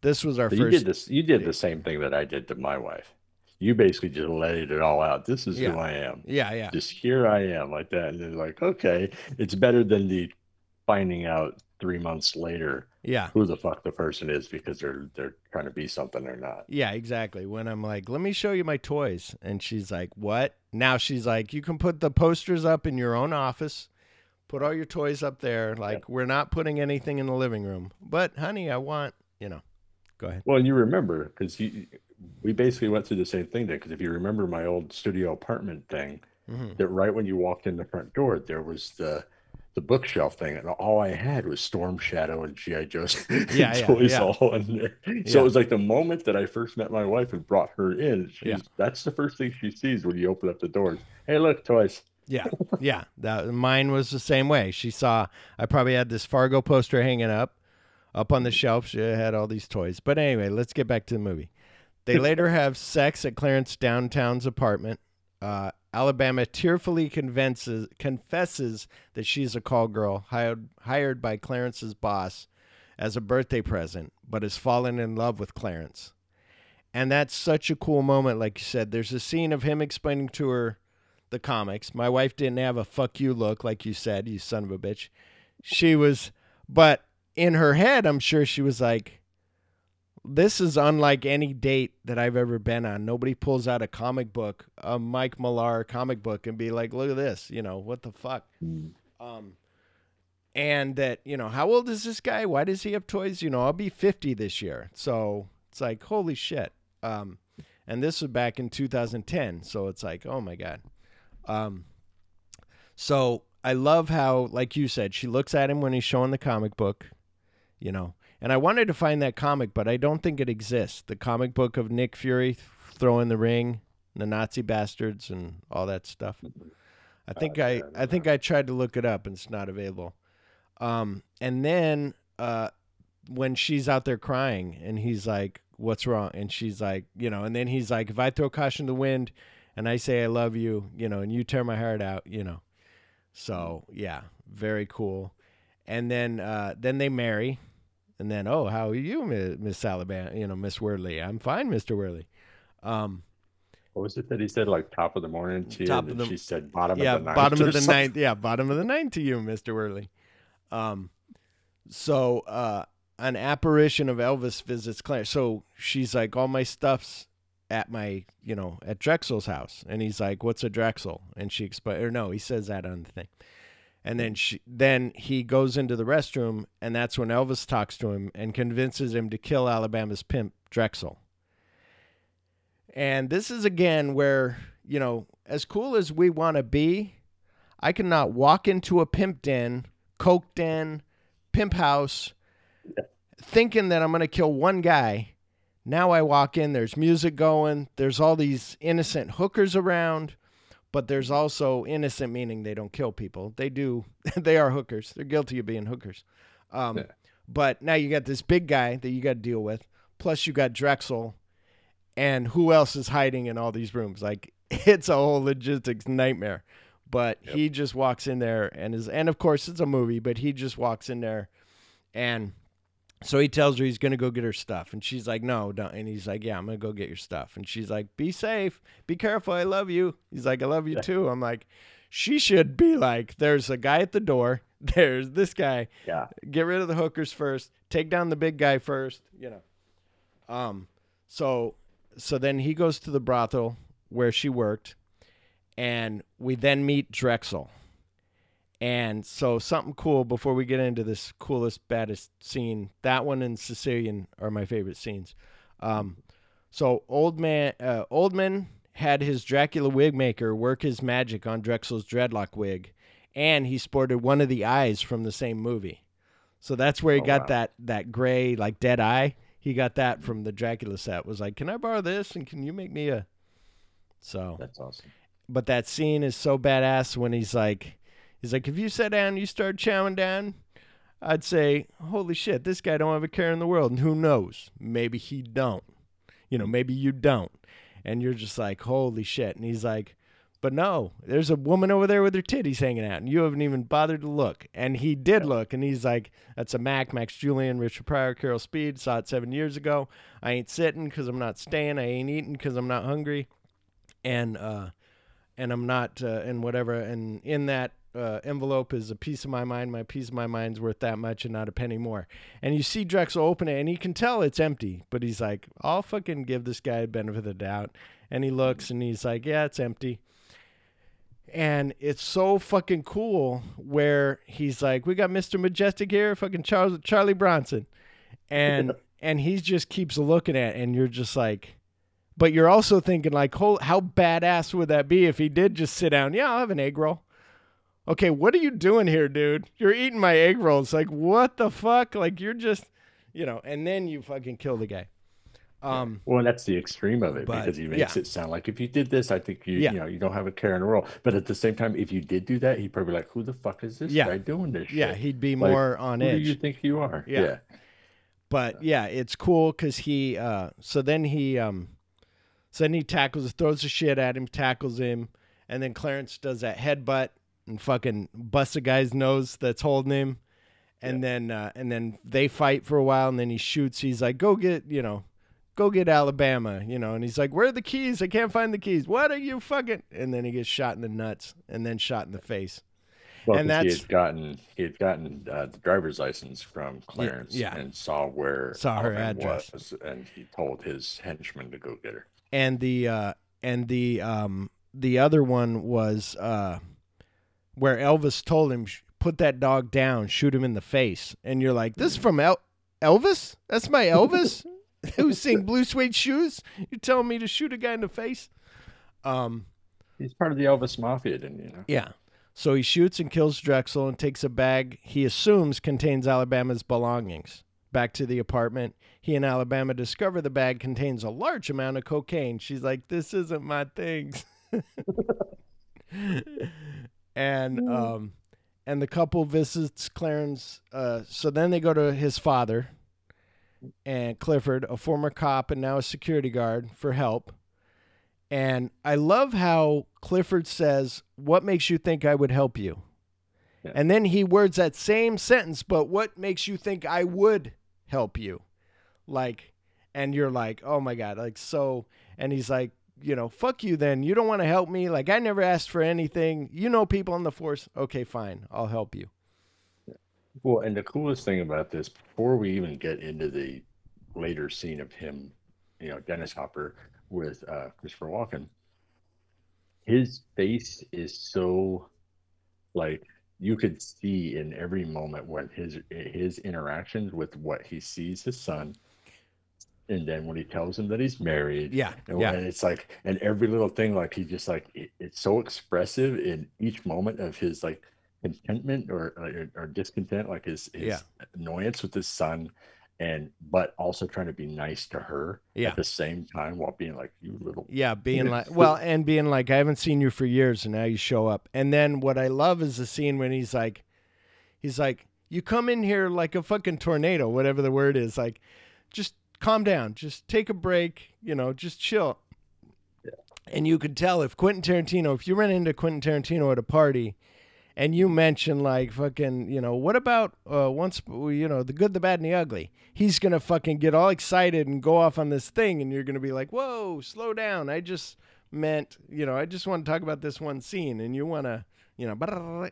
this was our So you first. did this. You did the same thing that I did to my wife. You basically just laid it all out. This is Yeah. who I am. Yeah, yeah. Just here I am, like that. And they're like, okay, it's better than the finding out three months later Yeah. who the fuck the person is because they're they're trying to be something they're not. Yeah, exactly. When I'm like, let me show you my toys. And she's like, what? Now she's like, you can put the posters up in your own office, put all your toys up there. Like, we're not putting anything in the living room. But, honey, I want, you know, go ahead. Well, you remember because you we basically went through the same thing then. Because if you remember my old studio apartment thing, Mhm. that right when you walked in the front door, there was the the bookshelf thing, and all I had was Storm Shadow and GI Joe's Yeah, yeah, toys yeah. all in there. So Yeah. it was like the moment that I first met my wife and brought her in. She's, Yeah. That's the first thing she sees when you open up the doors. Hey, look, toys. Yeah, yeah. That, mine was the same way. She saw I probably had this Fargo poster hanging up, up on the shelf. She had all these toys. But anyway, let's get back to the movie. They later have sex at Clarence downtown's apartment. Uh, Alabama tearfully convinces, confesses that she's a call girl hired hired by Clarence's boss as a birthday present, but has fallen in love with Clarence. And that's such a cool moment, like you said. There's a scene of him explaining to her the comics. My wife didn't have a fuck you look, like you said, you son of a bitch. She was, but in her head, I'm sure she was like, this is unlike any date that I've ever been on. Nobody pulls out a comic book, a Mike Millar comic book, and be like, look at this, you know, what the fuck? Um, and that, you know, how old is this guy? Why does he have toys? You know, I'll be 50 this year. So it's like, holy shit. Um, and this was back in 2010. So it's like, oh my God. Um, so I love how, like you said, she looks at him when he's showing the comic book, you know. And I wanted to find that comic, but I don't think it exists. The comic book of Nick Fury throwing the ring, the Nazi bastards, and all that stuff. I think I, I think I tried to look it up, and it's not available. Um, and then uh, when she's out there crying, and he's like, "What's wrong?" and she's like, you know, and then he's like, "If I throw caution to the wind, and I say I love you, you know, and you tear my heart out, you know." So yeah, very cool. And then uh, then they marry, and then oh, how are you, Miss Alabama? You know, Miss Worley. I'm fine, Mister Worley. Um, What was it that he said? Like top of the morning to you, Top and of the- she said bottom yeah, of the night. bottom of the something. ninth. Yeah, bottom of the ninth to you, Mister Worley. Um, so uh, an apparition of Elvis visits Claire. So she's like, all my stuff's at my, you know, at Drexel's house, and he's like, what's a Drexel? And she explains, or no, he says that on the thing. And then she, then he goes into the restroom, and that's when Elvis talks to him and convinces him to kill Alabama's pimp Drexel. And this is again where, you know, as cool as we want to be, I cannot walk into a pimp den, coke den, pimp house, thinking that I'm going to kill one guy. Now I walk in, there's music going, there's all these innocent hookers around, but there's also innocent meaning they don't kill people. They do, they are hookers. They're guilty of being hookers. Um, Yeah. But now you got this big guy that you got to deal with. Plus, you got Drexel, and who else is hiding in all these rooms? Like, it's a whole logistics nightmare. But he just walks in there and is, and of course, it's a movie, but he just walks in there and so he tells her he's going to go get her stuff. And she's like, no, don't. And he's like, yeah, I'm going to go get your stuff. And she's like, be safe. Be careful. I love you. He's like, I love you too. I'm like, she should be like, there's a guy at the door. There's this guy. Yeah. Get rid of the hookers first. Take down the big guy first. You know. Um. So, so then he goes to the brothel where she worked, and we then meet Drexel. And so something cool before we get into this coolest, baddest scene. That one and Sicilian are my favorite scenes. Um, so old man, uh, Oldman had his Dracula wig maker work his magic on Drexel's dreadlock wig, and he sported one of the eyes from the same movie. So that's where he Oh, got wow. that that gray like dead eye. He got that from the Dracula set. Was like, can I borrow this? And can you make me a? So That's awesome. but that scene is so badass when he's like he's like if you sat down and you start chowing down i'd say holy shit this guy don't have a care in the world. And who knows? Maybe he don't. You know maybe you don't. And you're just like holy shit. And he's like but no there's a woman over there with her titties hanging out and you haven't even bothered to look. And he did look and he's like that's a mac Max Julien richard pryor carol speed saw it seven years ago. I ain't sitting because i'm not staying. I ain't eating because i'm not hungry. And uh and I'm not, uh, and whatever. And in that uh, envelope is a piece of my mind. My piece of my mind's worth that much and not a penny more. And you see Drexel open it, and he can tell it's empty, but he's like, I'll fucking give this guy a benefit of the doubt. And he looks and he's like, Yeah, it's empty. And it's so fucking cool where he's like, We got Mr. Majestyk here, fucking Charles Charlie Bronson. And and he just keeps looking at it, and you're just like but you're also thinking like, how badass would that be if he did just sit down? Yeah, I'll have an egg roll. Okay, what are you doing here, dude? You're eating my egg rolls. Like, what the fuck? Like, you're just, you know, and then you fucking kill the guy. Um, Well, that's the extreme of it But, because he makes yeah. it sound like if you did this, I think you Yeah. you know you don't have a care in the world. But at the same time, if you did do that, he'd probably be like, "Who the fuck is this Yeah. guy doing this?" Yeah, shit? he'd be Like, more on who edge. do you think you are? Yeah. yeah. but yeah, it's cool because he. Uh, so then he. Um, so then he tackles, throws the shit at him, tackles him, and then Clarence does that headbutt and fucking bust a guy's nose that's holding him, and then uh, and then they fight for a while, and then he shoots. He's like, "Go get, you know." Go get Alabama, you know, and he's like, "Where are the keys? I can't find the keys. What are you fucking?" And then he gets shot in the nuts, and then shot in the face. Well, And 'cause he had gotten he had gotten uh, the driver's license from Clarence yeah. and saw where Saw her Alabama address. was, and he told his henchman to go get her. and the uh and the um the other one was uh where Elvis told him put that dog down shoot him in the face. And you're like this is from El- Elvis? That's my Elvis? Who sing blue suede shoes? You're telling me to shoot a guy in the face? Um He's part of the Elvis Mafia, didn't you know? yeah. So he shoots and kills Drexel and takes a bag he assumes contains Alabama's belongings. Back to the apartment he and Alabama discover the bag contains a large amount of cocaine. She's like this isn't my things and um and the couple visits Clarence uh so then they go to his father and Clifford a former cop and now a security guard for help. And I love how Clifford says what makes you think I would help you? Yeah. and then he words that same sentence but what makes you think I would help you? Like and you're like oh my god like so and he's like you know fuck you then. You don't want to help me. Like i never asked for anything. You know people in the force. Okay fine. I'll help you. Well, and the coolest thing about this, before we even get into the later scene of him, you know, Dennis Hopper with uh, Christopher Walken, his face is so like you could see in every moment when his his interactions with what he sees his son, and then when he tells him that he's married, Yeah, and, yeah. and it's like, and every little thing, like he just like it, it's so expressive in each moment of his like contentment or uh, or, or discontent, like his his Yeah. annoyance with his son, and but also trying to be nice to her Yeah. at the same time while being like, you little yeah being like well and being like i haven't seen you for years and now you show up and then what i love is the scene when he's like he's like you come in here like a fucking tornado whatever the word is like just calm down just take a break you know just chill and you could tell if Quentin Tarantino, if you ran into Quentin Tarantino at a party and you mention like fucking, you know, what about uh, once, you know, the good, the bad, and the ugly, he's going to fucking get all excited and go off on this thing. And you're going to be like, whoa, slow down. I just meant, you know, I just want to talk about this one scene. And you want to, you know,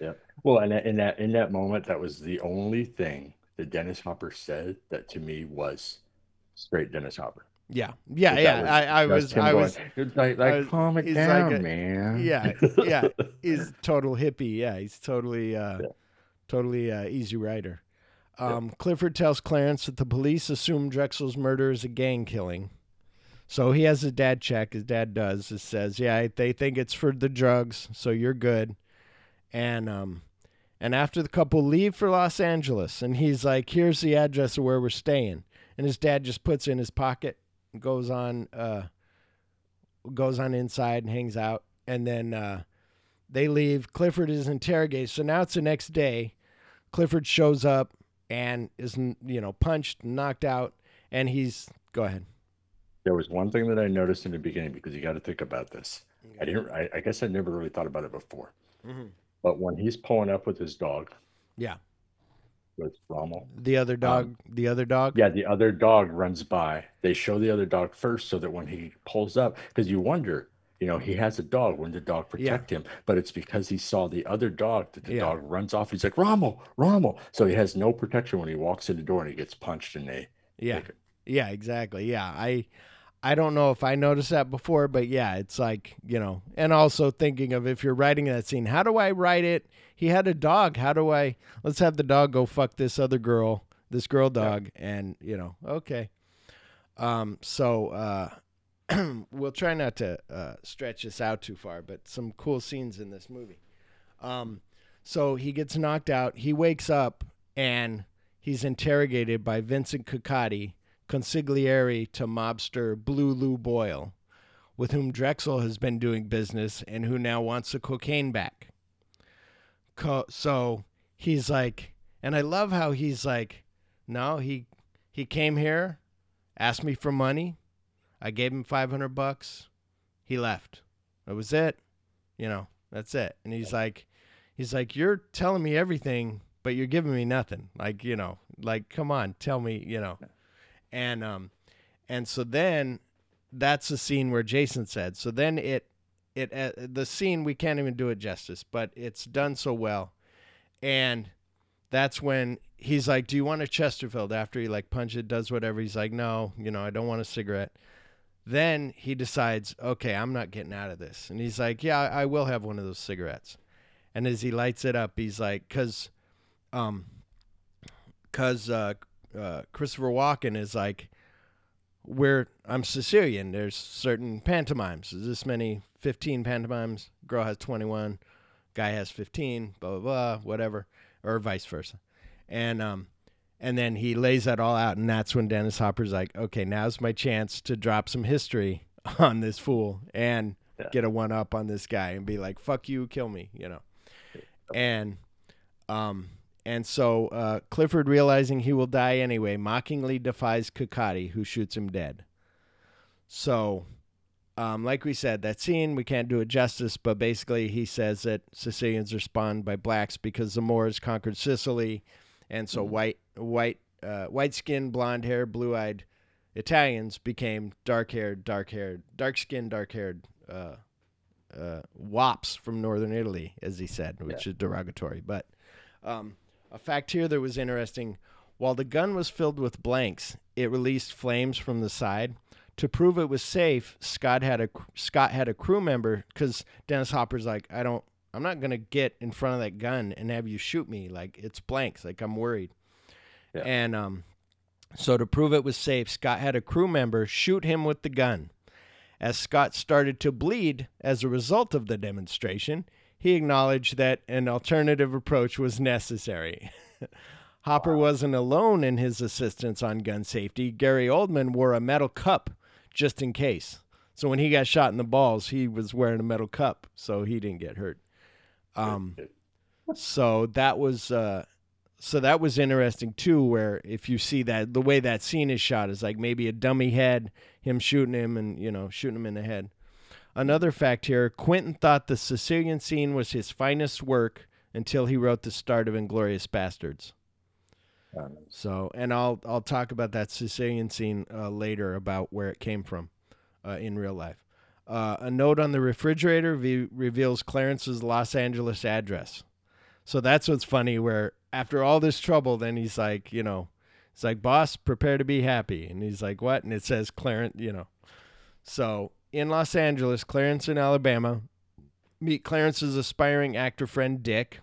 Yeah. Well, and that- in that in that moment, that was the only thing that Dennis Hopper said that to me was straight Dennis Hopper. yeah, yeah, yeah. was I, I was, I was, "It's like, I like was- calm it he's like down, a- man. yeah, yeah. He's total hippie. Yeah, he's totally, uh, Yeah. totally uh, easy rider. Um, Clifford tells Clarence that the police assume Drexel's murder is a gang killing. So he has his dad check. His dad does. It says, yeah, they think it's for the drugs, so you're good. And um, and after the couple leave for Los Angeles, and he's like, here's the address of where we're staying. And his dad just puts it in his pocket, goes on, uh, goes on inside and hangs out. And then uh, they leave. Clifford is interrogated. So now it's the next day. Clifford shows up and is, you know, punched, knocked out, and he's go ahead. There was one thing that I noticed in the beginning because you got to think about this. I didn't. I, I guess I never really thought about it before. Mhm. But when he's pulling up with his dog, Yeah, with Rommel, the other um, dog, the other dog. yeah, the other dog runs by. They show the other dog first so that when he pulls up, because you wonder, you know, he has a dog. When the dog protect him? But it's because he saw the other dog that the Yeah. dog runs off. He's like, Rommel, Rommel. So he has no protection when he walks in the door and he gets punched and they Yeah. Yeah, exactly. Yeah. I I don't know if I noticed that before, but yeah, it's like, you know, and also thinking of if you're writing that scene, how do I write it? He had a dog. How do I let's have the dog go fuck this other girl, this girl dog, and you know, okay. Um, so uh we'll try not to uh stretch this out too far, but some cool scenes in this movie. Um, so he gets knocked out. He wakes up and he's interrogated by Vincent Coccotti, consigliere to mobster Blue Lou Boyle, with whom Drexel has been doing business and who now wants the cocaine back. Co- so he's like, and I love how he's like, no, he he came here, asked me for money, I gave him five hundred bucks, he left. That was it. You know, that's it. And he's like, he's like, you're telling me everything, but you're giving me nothing. Like, you know, like, come on, tell me, you know. And um, and so then that's the scene where Jason said. So then it it uh, the scene we can't even do it justice, but it's done so well, and that's when he's like, "Do you want a Chesterfield?" After he like punches it, does whatever. He's like, "No, you know, I don't want a cigarette." Then he decides, "Okay, I'm not getting out of this," and he's like, "Yeah, I will have one of those cigarettes." And as he lights it up, he's like, "Cause, um, cause uh, uh, Christopher Walken is like." where I'm Sicilian, there's certain pantomimes. There's this many, 15 pantomimes. Girl has 21, guy has 15, blah, blah, blah, whatever, or vice versa. And, um, and then he lays that all out, and that's when Dennis Hopper's like, okay, now's my chance to drop some history on this fool and Yeah. get a one up on this guy and be like, fuck you, kill me, you know. And, um, and so uh, Clifford, realizing he will die anyway, mockingly defies Coccotti, who shoots him dead. So, um, like we said, that scene, we can't do it justice, but basically he says that Sicilians are spawned by blacks because the Moors conquered Sicily, and so white, white, uh, white-skinned, blonde-haired, blue-eyed Italians became dark-haired, dark-haired, dark-skinned, dark-haired uh, uh, wops from northern Italy, as he said, which is derogatory. But um, a fact here that was interesting: while the gun was filled with blanks, it released flames from the side. To prove it was safe, Scott had a Scott had a crew member because Dennis Hopper's like, I don't, I'm not gonna get in front of that gun and have you shoot me. Like it's blanks. Like I'm worried. Yeah. And um, so to prove it was safe, Scott had a crew member shoot him with the gun. As Scott started to bleed as a result of the demonstration, he acknowledged that an alternative approach was necessary. Hopper wasn't alone in his assistance on gun safety. Gary Oldman wore a metal cup just in case. So when he got shot in the balls, he was wearing a metal cup, so he didn't get hurt. Um, so that was uh, so that was interesting too. Where if you see that the way that scene is shot is like maybe a dummy head, him shooting him, and you know shooting him in the head. Another fact here: Quentin thought the Sicilian scene was his finest work until he wrote the start of *Inglourious Basterds*. So, and I'll I'll talk about that Sicilian scene uh, later about where it came from uh, in real life. Uh, a note on the refrigerator v- reveals Clarence's Los Angeles address. So that's what's funny. Where after all this trouble, then he's like, you know, it's like, boss, prepare to be happy, and he's like, what? And it says Clarence, you know. So in Los Angeles, Clarence in Alabama, meet Clarence's aspiring actor friend Dick.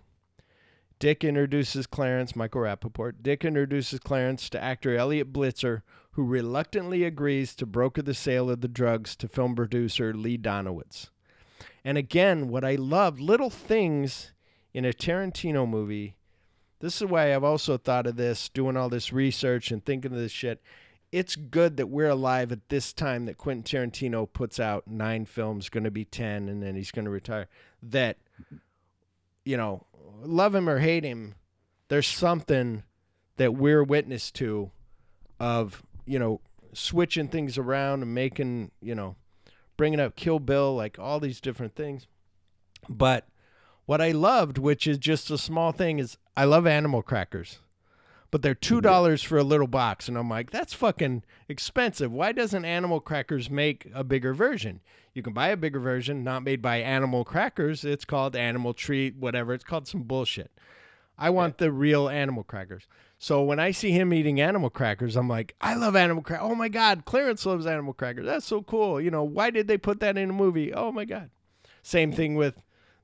Dick introduces Clarence, Michael Rapaport. Dick introduces Clarence to actor Elliot Blitzer, who reluctantly agrees to broker the sale of the drugs to film producer Lee Donowitz. And again, what I love, little things in a Tarantino movie. This is why I've also thought of this, doing all this research and thinking of this shit. It's good that we're alive at this time that Quentin Tarantino puts out nine films, going to be 10, and then he's going to retire. That, you know, love him or hate him, there's something that we're witness to of, you know, switching things around and making, you know, bringing up Kill Bill, like all these different things. But what I loved, which is just a small thing, is I love animal crackers. But they're two mm-hmm. dollars for a little box, and I'm like, that's fucking expensive. Why doesn't Animal Crackers make a bigger version? You can buy a bigger version, not made by Animal Crackers. It's called Animal Treat, whatever. It's called some bullshit. I want the real Animal Crackers. So when I see him eating Animal Crackers, I'm like, I love Animal Crackers. Oh my god, Clarence loves Animal Crackers. That's so cool. You know, why did they put that in a movie? Oh my god. Same thing with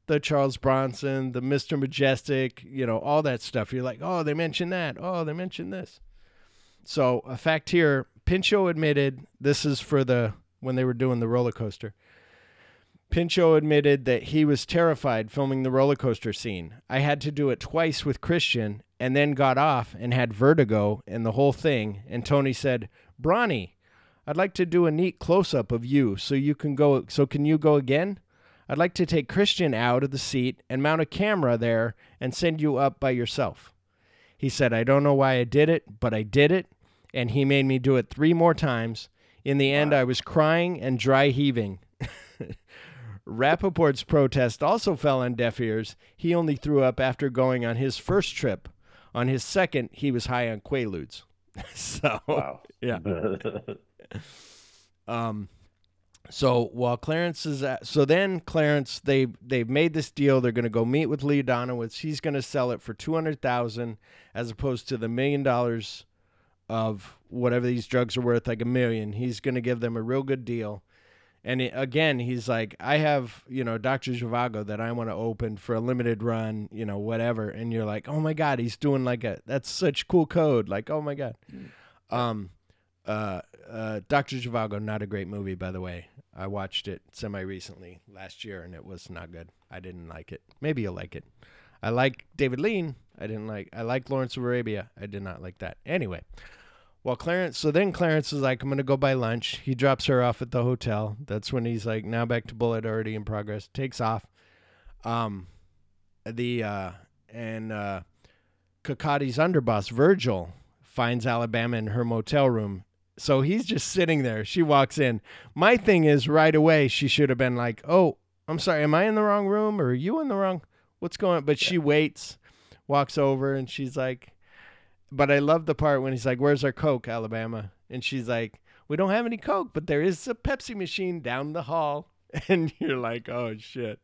the Charles Bronson, the Mr. Majestyk, you know, all that stuff. You're like, oh, they mentioned that. Oh, they mentioned this. So, a fact here Pinchot admitted this is for the when they were doing the roller coaster. Pinchot admitted that he was terrified filming the roller coaster scene. I had to do it twice with Christian and then got off and had vertigo and the whole thing. And Tony said, Bronny, I'd like to do a neat close up of you so you can go so can you go again? I'd like to take Christian out of the seat and mount a camera there and send you up by yourself. He said, I don't know why I did it, but I did it, and he made me do it three more times. In the end, I was crying and dry heaving. Rapaport's protest also fell on deaf ears. He only threw up after going on his first trip. On his second, he was high on Quaaludes. so, Wow. yeah. Um, so while Clarence is at, so then Clarence they they've made this deal. They're going to go meet with Lee Donowitz. He's going to sell it for two hundred thousand as opposed to the million dollars of whatever these drugs are worth, like a million. He's going to give them a real good deal. And it, again, he's like, I have, you know, Dr. Zhivago that I want to open for a limited run, you know, whatever. And you're like, oh my God, he's doing like a, that's such cool code. Like, oh my God. Um, uh, uh, Dr. Zhivago, not a great movie, by the way. I watched it semi recently last year and it was not good. I didn't like it. Maybe you'll like it. I like David Lean. I didn't like, I like Lawrence of Arabia. I did not like that. Anyway, well, Clarence, so then Clarence is like, I'm to go buy lunch. He drops her off at the hotel. That's when he's like, now back to bullet already in progress. Takes off. Um, the, uh, and, uh, Coccotti's underboss, Virgil, finds Alabama in her motel room. So he's just sitting there. She walks in. My thing is, right away, she should have been like, oh, I'm sorry, am I in the wrong room or are you in the wrong? What's going on? But she waits, walks over, and she's like, but I love the part when he's like, "Where's our Coke, Alabama?" And she's like, "We don't have any Coke, but there is a Pepsi machine down the hall." And you're like, "Oh shit!"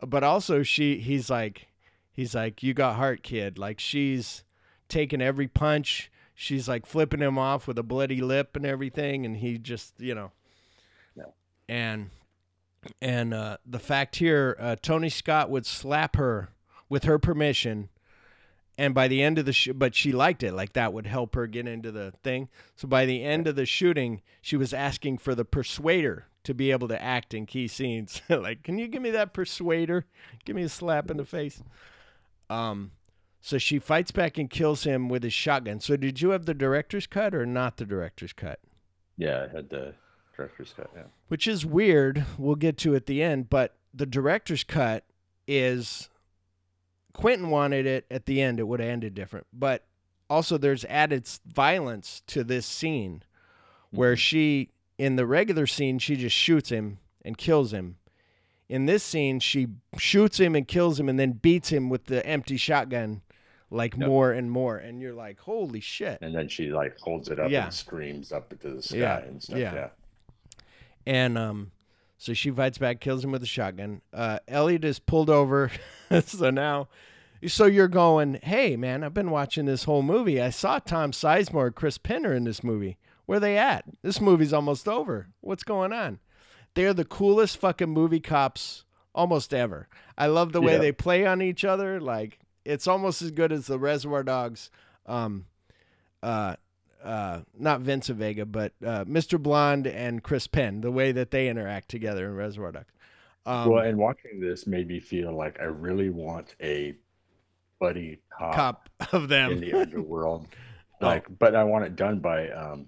But also, she, he's like, he's like, "You got heart, kid." Like she's taking every punch. She's like flipping him off with a bloody lip and everything, and he just, you know, and and uh, the fact here, uh, Tony Scott would slap her with her permission and by the end of the sh- but she liked it like that would help her get into the thing. So by the end of the shooting she was asking for the persuader to be able to act in key scenes. Like can you give me that persuader? Give me a slap in the face. Um so she fights back and kills him with his shotgun so did you have the director's cut or not the director's cut Yeah, I had the director's cut. Yeah. which is weird. We'll get to at the end, but the director's cut is Quentin wanted it at the end. It would have ended different, but also there's added violence to this scene where mm-hmm. she, in the regular scene, she just shoots him and kills him. In this scene, she shoots him and kills him and then beats him with the empty shotgun like Yep. more and more. And you're like, holy shit. And then she like holds it up Yeah. and screams up into the sky Yeah, and stuff. yeah. Yeah. And um, so she fights back, kills him with a shotgun. Uh, Elliot is pulled over. so now, so you're going, hey, man, I've been watching this whole movie. I saw Tom Sizemore, Chris Penner in this movie. Where they at? This movie's almost over. What's going on? They're the coolest fucking movie cops almost ever. I love the way Yeah. they play on each other. Like, it's almost as good as the Reservoir Dogs. Um, uh, uh, not Vincent Vega, but uh, Mr. Blonde and Chris Penn, the way that they interact together in Reservoir Dogs. Um, well, and watching this made me feel like I really want a buddy cop, cop of them. in the underworld. Like, but I want it done by um,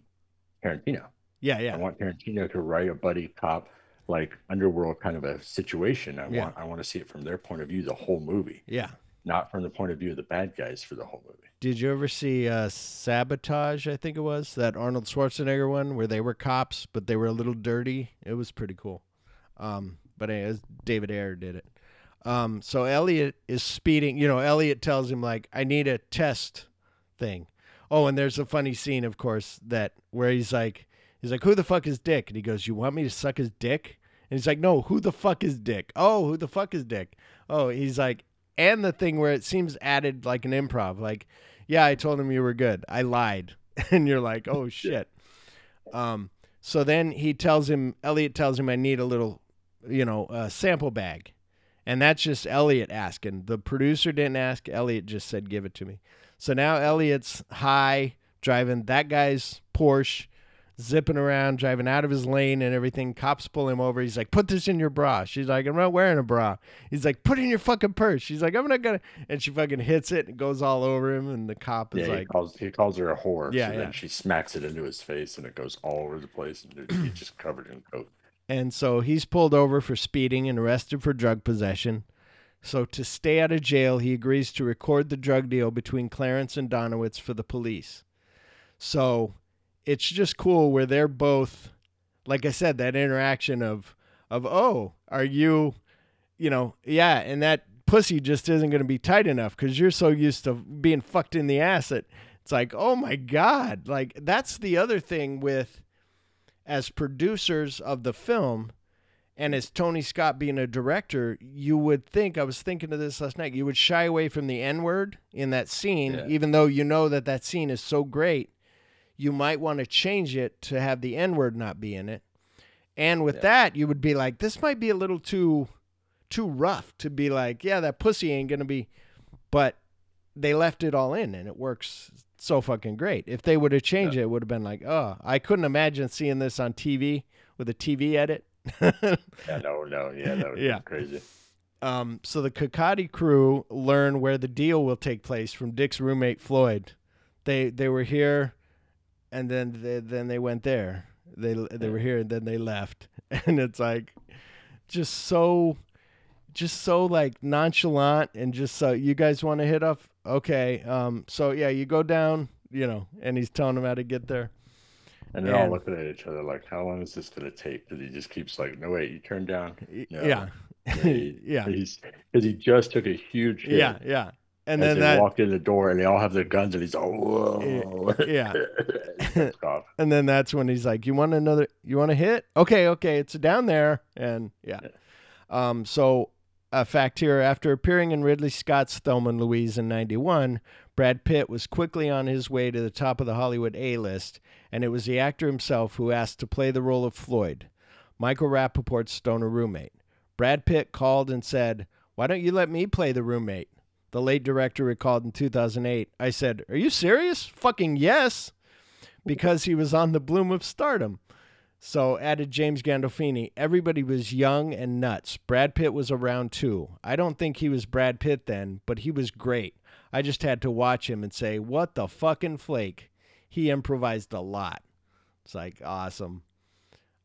Tarantino. yeah, yeah. I want Tarantino to write a buddy cop like underworld kind of a situation. I Yeah. want I want to see it from their point of view the whole movie, yeah. Not from the point of view of the bad guys for the whole movie. Did you ever see uh, Sabotage? I think it was that Arnold Schwarzenegger one where they were cops, but they were a little dirty. It was pretty cool. Um, but anyways, David Ayer did it. Um, so Elliot is speeding. You know, Elliot tells him like, "I need a test thing." Oh, and there's a funny scene, of course, that where he's like, he's like, "Who the fuck is Dick?" And he goes, "You want me to suck his dick?" And he's like, "No, who the fuck is Dick?" Oh, who the fuck is Dick? Oh, he's like, and the thing where it seems added like an improv, like, "Yeah, I told him you were good. I lied," and you're like, "Oh shit." Um. So then he tells him, Elliot tells him, "I need a little, you know, uh, sample bag." And that's just Elliot asking. The producer didn't ask. Elliot just said, "Give it to me." So now Elliot's high driving that guy's Porsche, zipping around, driving out of his lane and everything. Cops pull him over. He's like, "Put this in your bra." She's like, "I'm not wearing a bra." He's like, "Put it in your fucking purse." She's like, "I'm not gonna," and she fucking hits it and goes all over him. And the cop is Yeah, he like, calls he calls her a whore. Yeah, so yeah. then she smacks it into his face and it goes all over the place and he's just covered in coke. And so he's pulled over for speeding and arrested for drug possession. So to stay out of jail, he agrees to record the drug deal between Clarence and Donowitz for the police. So it's just cool where they're both like I said, that interaction of of oh, are you you know, yeah, and that pussy just isn't going to be tight enough cuz you're so used to being fucked in the ass that it's like, "Oh my god." Like that's the other thing with as producers of the film and as Tony Scott being a director, you would think, I was thinking of this last night, you would shy away from the N word in that scene, Yeah. even though you know that that scene is so great. You might want to change it to have the N word not be in it. And with that, you would be like, this might be a little too too rough to be like, yeah, that pussy ain't gonna be but they left it all in and it works so fucking great. If they would have changed it, it would have been like, oh, I couldn't imagine seeing this on TV with a TV edit. Yeah, no, no, yeah, that would Yeah. be crazy. Um, so the Coccotti crew learn where the deal will take place from Dick's roommate Floyd. They they were here, and then they, then they went there. They they were here and then they left, and it's like just so just so like nonchalant and just so you guys want to hit up okay um so yeah you go down you know and he's telling them how to get there And they're all looking at each other like, how long is this going to take? Because he just keeps like, no, wait, you turn down. No. yeah He- yeah He's because he just took a huge hit. yeah yeah and as then they that walked in the door and they all have their guns and he's oh whoa. Yeah. Off. and then that's when he's like, "You want another? You want to hit? Okay, okay, it's down there." And yeah, um, so a fact here: after appearing in Ridley Scott's Thelma and Louise in '91, Brad Pitt was quickly on his way to the top of the Hollywood A list, and it was the actor himself who asked to play the role of Floyd, Michael Rapaport's stoner roommate. Brad Pitt called and said, "Why don't you let me play the roommate?" The late director recalled in 2008. I said, "Are you serious? Fucking yes." because he was on the bloom of stardom. So added James Gandolfini, everybody was young and nuts. Brad Pitt was around too. I don't think he was Brad Pitt then, but he was great. I just had to watch him and say, "What the fucking flake?" He improvised a lot. It's like awesome.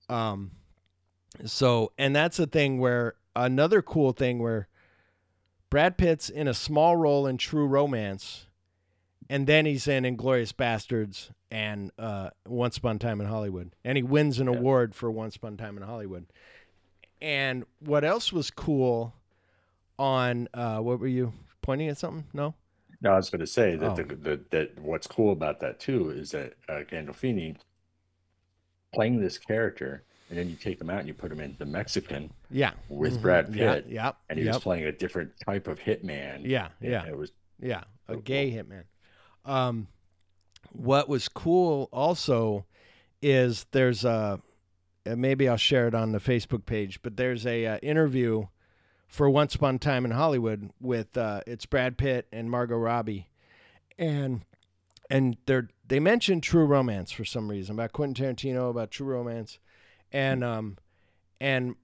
Um so and that's the thing where another cool thing where Brad Pitt's in a small role in True Romance and then he's in Inglourious Basterds and uh, Once Upon a Time in Hollywood, and he wins an award for Once Upon a Time in Hollywood. And what else was cool on uh, what were you pointing at something? No. No, I was going to say that Oh. the, the that what's cool about that too is that uh, Gandolfini playing this character, and then you take them out and you put them in the Mexican Yeah. with Mhm. Brad Yeah, Pitt, Yep. and he yep. was playing a different type of hitman. Yeah, yeah. It was Yeah, a So gay hitman. Um, what was cool also is there's a maybe I'll share it on the Facebook page, but there's a uh, interview for Once Upon a Time in Hollywood with uh, it's Brad Pitt and Margot Robbie, and and they're they mentioned True Romance for some reason about Quentin Tarantino about True Romance, and um and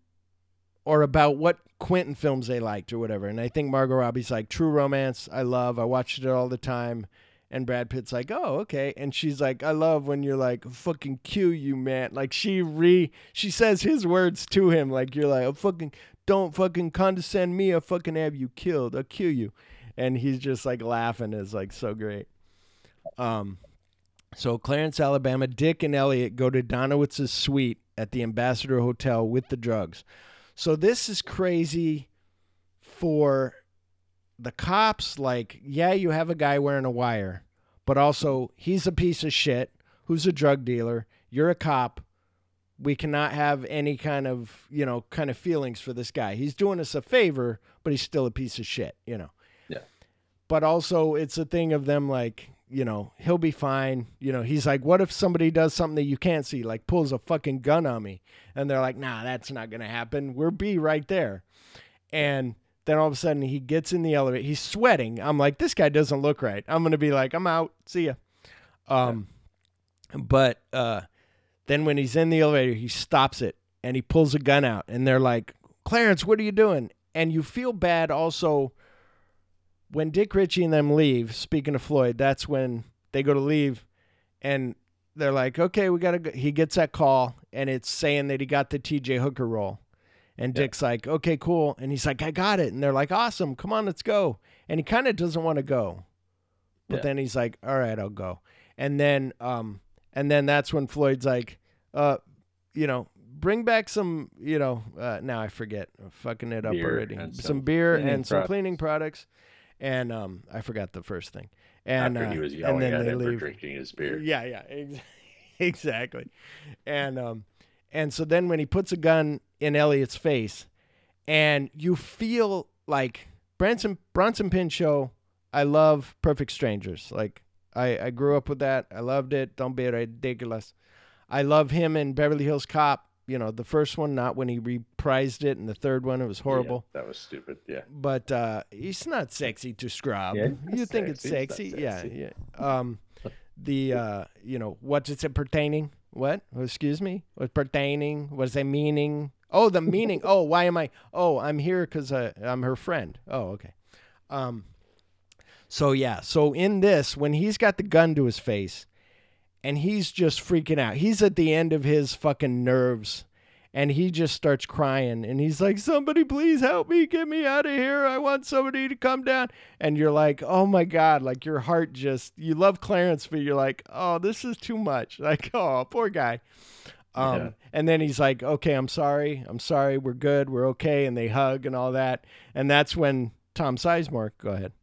or about what Quentin films they liked or whatever. And I think Margot Robbie's like True Romance. I love. I watched it all the time. And Brad Pitt's like, oh, okay. And she's like, I love when you're like, fucking kill you, man. Like she re, she says his words to him. Like you're like, oh, fucking, don't fucking condescend me. I fucking have you killed. I'll kill you. And he's just like laughing. Is like so great. Um, so Clarence, Alabama, Dick and Elliot go to Donowitz's suite at the Ambassador Hotel with the drugs. So this is crazy for the cops. Like, yeah, you have a guy wearing a wire, but also he's a piece of shit who's a drug dealer. You're a cop. We cannot have any kind of, you know, kind of feelings for this guy. He's doing us a favor, but he's still a piece of shit, you know. Yeah. But also it's a thing of them like, you know, he'll be fine. You know, he's like, what if somebody does something that you can't see, like pulls a fucking gun on me? And they're like, nah, that's not going to happen. We're B right there. And then all of a sudden he gets in the elevator. He's sweating. I'm like, this guy doesn't look right. I'm going to be like, I'm out. See ya. Um, but, uh, Then when he's in the elevator, he stops it and he pulls a gun out, and they're like, "Clarence, what are you doing?" And you feel bad also when Dick Ritchie and them leave. Speaking of Floyd, that's when they go to leave, and they're like, "Okay, we gotta." go. He gets that call, and it's saying that he got the T.J. Hooker role. And Dick's like, okay, cool. And he's like, I got it. And they're like, awesome. Come on, let's go. And he kind of doesn't want to go. But Yeah. then he's like, all right, I'll go. And then um and then that's when Floyd's like, uh, you know, bring back some, you know, uh now I forget. I'm fucking it up Beer already. Some, some beer and some cleaning products. And um I forgot the first thing. And After uh, he was and yelling then at they him for drinking his beer. Yeah, yeah, ex- exactly. And um, and so then when he puts a gun in Elliot's face, and you feel like Branson Bronson Pinchot, I love Perfect Strangers. Like I I grew up with that. I loved it. Don't be ridiculous. I love him in Beverly Hills Cop. You know, the first one, not when he reprised it, and the third one, it was horrible. Yeah, that was stupid. Yeah. But uh, he's not sexy to scrub. Yeah, you not think it's sexy. sexy? Yeah, yeah. Um, the uh, you know, what is it pertaining? What? Oh, excuse me. What pertaining? What's that meaning? Oh, the meaning. oh, why am I? Oh, I'm here because uh, I'm her friend. Oh, okay. Um. So yeah. So in this, when he's got the gun to his face, and he's just freaking out. He's at the end of his fucking nerves and he just starts crying and he's like somebody please help me get me out of here. I want somebody to come down. And you're like oh my god like your heart just you love clarence but you're like oh this is too much. Like oh poor guy. Um, Yeah. and then he's like okay i'm sorry. I'm sorry. We're good. We're okay. And they hug and all that. And that's when tom sizemore go ahead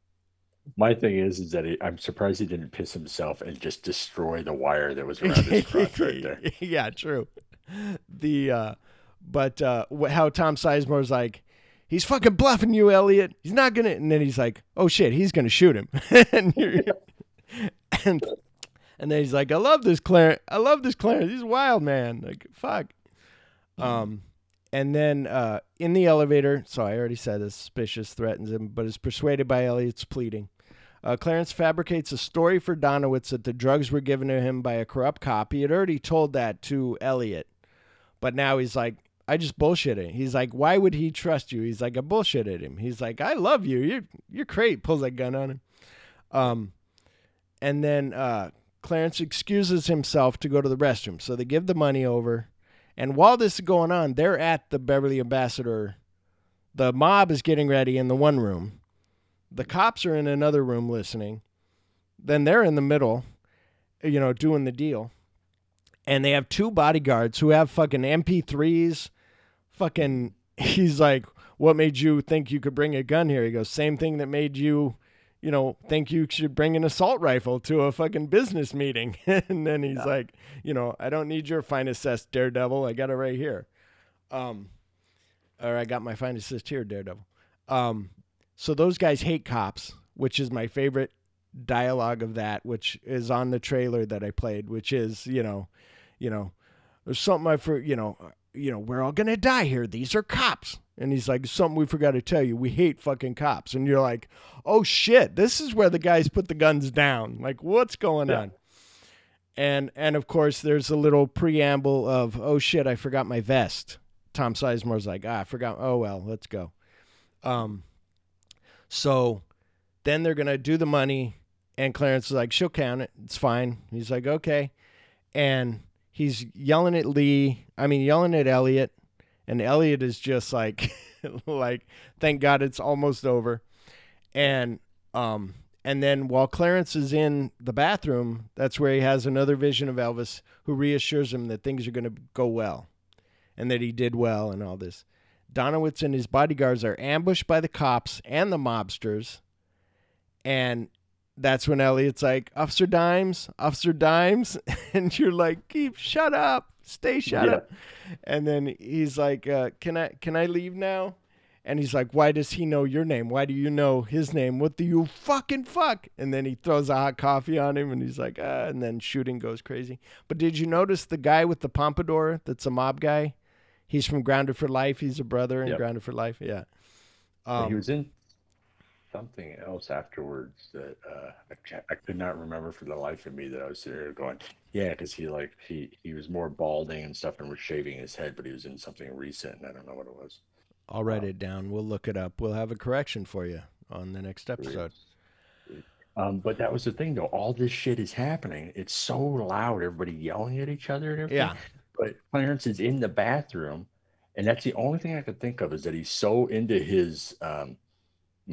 My thing is, is that he, I'm surprised he didn't piss himself and just destroy the wire that was around his crotch right there. yeah, true. The uh but uh how Tom Sizemore's like he's fucking bluffing you, Elliot. He's not gonna and then he's like, "Oh shit, he's gonna shoot him." and, and and then he's like, "I love this Clarence. I love this Clarence. He's a wild man. Like fuck." Um and then uh, in the elevator, so I already said this, suspicious threatens him, but is persuaded by Elliot's pleading. Uh, Clarence fabricates a story for Donowitz that the drugs were given to him by a corrupt cop. He had already told that to Elliot, but now he's like, I just bullshitted. He's like, why would he trust you? He's like, I bullshitted him. He's like, I love you. You're you're great. Pulls that gun on him. Um, and then uh, Clarence excuses himself to go to the restroom. So they give the money over, and while this is going on, they're at the Beverly Ambassador. The mob is getting ready in the one room. The cops are in another room listening. Then they're in the middle, you know, doing the deal. And they have two bodyguards who have fucking MP3s. Fucking, he's like, What made you think you could bring a gun here? He goes, Same thing that made you, you know, think you should bring an assault rifle to a fucking business meeting. and then he's like, You know, I don't need your fine assessed daredevil. I got it right here. Um, or I got my fine assist here, daredevil. Um, so those guys hate cops, which is my favorite dialogue of that, which is on the trailer that I played, which is, you know, you know, there's something I for you know, you know, we're all gonna die here. These are cops. And he's like, something we forgot to tell you. We hate fucking cops. And you're like, oh shit, this is where the guys put the guns down. Like, what's going Yeah. on? And and of course there's a little preamble of, oh shit, I forgot my vest. Tom Sizemore's like, ah, I forgot. Oh well, let's go. Um, so then they're gonna do the money, and Clarence is like, she'll count it. It's fine. He's like, okay, and he's yelling at Lee. I mean, yelling at Elliot, and Elliot is just like, like, thank God it's almost over, and um. And then while Clarence is in the bathroom, that's where he has another vision of Elvis who reassures him that things are going to go well and that he did well and all this. Donowitz and his bodyguards are ambushed by the cops and the mobsters. And that's when Elliot's like, Officer Dimes, Officer Dimes. And you're like, keep shut up. Stay shut Yeah. up. And then he's like, uh, Can I can I leave now? And he's like, Why does he know your name? Why do you know his name? What do you fucking fuck? And then he throws a hot coffee on him and he's like, ah, and then shooting goes crazy. But did you notice the guy with the pompadour that's a mob guy? He's from Grounded for Life. He's a brother in Yep. Grounded for Life. Yeah. But he Um, was in something else afterwards that uh, I, I could not remember for the life of me that I was sitting there going, yeah, because he like he he was more balding and stuff and was shaving his head, but he was in something recent and I don't know what it was. I'll write it down. We'll look it up. We'll have a correction for you on the next episode. Um, but that was the thing though. All this shit is happening. It's so loud. Everybody yelling at each other and everything. Yeah. But Clarence is in the bathroom, and that's the only thing I could think of is that he's so into his um,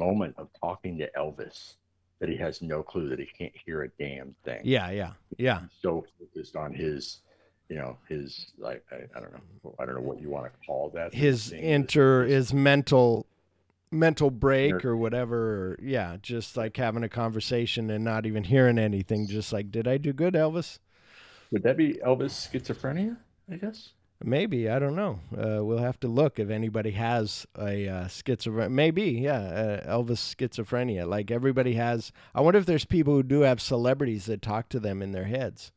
moment of talking to Elvis that he has no clue that he can't hear a damn thing. Yeah, yeah, yeah. He's so focused on his, you know, his like I, I don't know, I don't know what you want to call that. His inter his mental mental break Inner- or whatever. Or, yeah, just like having a conversation and not even hearing anything. Just like, did I do good, Elvis? Would that be Elvis schizophrenia? I guess. Maybe I don't know. Uh, we'll have to look if anybody has a uh, schizophrenia. Maybe, yeah, uh, Elvis schizophrenia. Like everybody has. I wonder if there's people who do have celebrities that talk to them in their heads,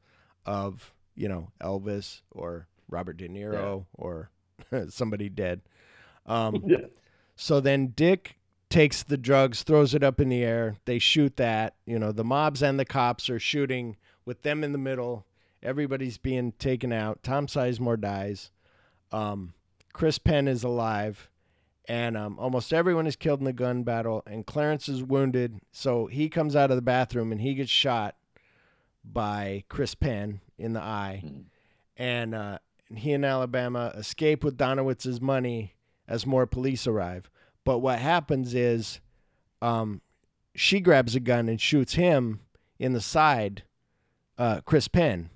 of you know Elvis or Robert De Niro or somebody dead. Um, Yeah. So then Dick takes the drugs, throws it up in the air. They shoot that. You know, the mobs and the cops are shooting with them in the middle. Everybody's being taken out. Tom Sizemore dies. Um, Chris Penn is alive. And um, almost everyone is killed in the gun battle. And Clarence is wounded. So he comes out of the bathroom and he gets shot by Chris Penn in the eye. And uh, he and Alabama escape with Donowitz's money as more police arrive. But what happens is um, she grabs a gun and shoots him in the side, uh, Chris Penn.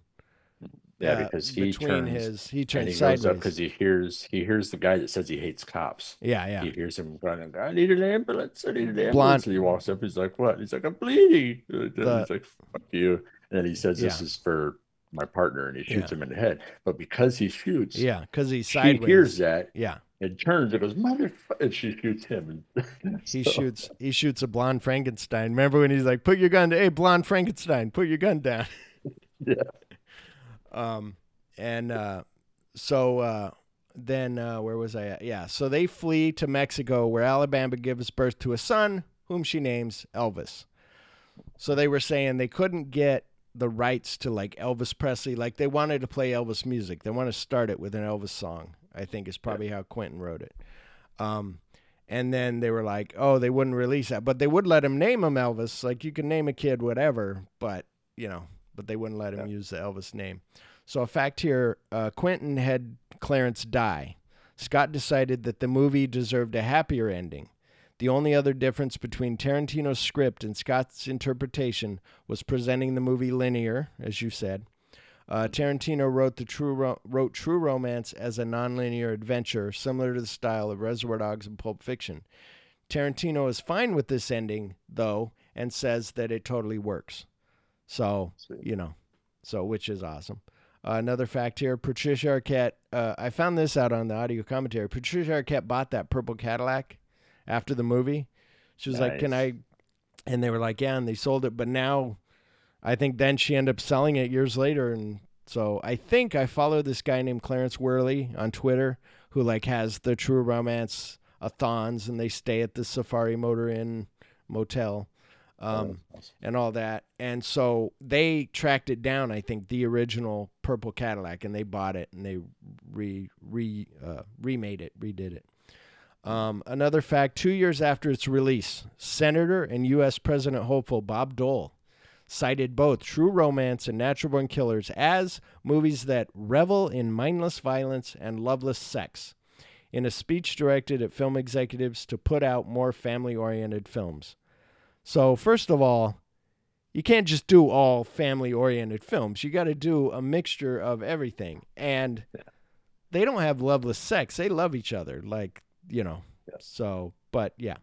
Yeah, uh, because he turns his he and turns he goes up because he hears he hears the guy that says he hates cops. Yeah, yeah. He hears him going, "I need an ambulance! I need an ambulance!" Blonde- And he walks up. He's like, "What?" He's like, "I'm bleeding." And The- he's like, "Fuck you!" And then he says, "This Yeah. is for my partner," and he shoots Yeah. him in the head. But because he shoots, yeah, because he's she sideways. hears that Yeah, and turns and goes, "Motherfucker!" And she shoots him. And he so- shoots he shoots a blonde Frankenstein. Remember when he's like, "Put your gun, down, hey, blonde Frankenstein, put your gun down." Yeah. Um, and uh, so uh, then uh, where was I at? Yeah, so they flee to Mexico, where Alabama gives birth to a son, whom she names Elvis. So they were saying they couldn't get the rights to like Elvis Presley, like they wanted to play Elvis music. They want to start it with an Elvis song. I think is probably how Quentin wrote it. Um, and then they were like, oh, they wouldn't release that, but they would let him name him Elvis. Like you can name a kid whatever, but you know, but they wouldn't let him use the Elvis name. So a fact here: uh, Quentin had Clarence die. Scott decided that the movie deserved a happier ending. The only other difference between Tarantino's script and Scott's interpretation was presenting the movie linear, as you said. Uh, Tarantino wrote the true ro- wrote True Romance as a nonlinear adventure, similar to the style of Reservoir Dogs and Pulp Fiction. Tarantino is fine with this ending, though, and says that it totally works. So you know, so which is awesome. Uh, another fact here: Patricia Arquette. Uh, I found this out on the audio commentary. Patricia Arquette bought that purple Cadillac after the movie. She was like, "Can I?" And they were like, "Yeah," and they sold it. But now, I think then she ended up selling it years later, and so I think I follow this guy named Clarence Worley on Twitter who like has the True Romance a thons, and they stay at the Safari Motor Inn motel. Um, and all that. And so they tracked it down, I think, the original purple Cadillac, and they bought it and they re re uh, remade it, redid it. Um, another fact: two years after its release, Senator and U.S. President hopeful Bob Dole cited both True Romance and Natural Born Killers as movies that revel in mindless violence and loveless sex. In a speech directed at film executives to put out more family-oriented films. So, first of all, you can't just do all family oriented films. You got to do a mixture of everything. And they don't have loveless sex. They love each other. Like, you know. So, but yeah.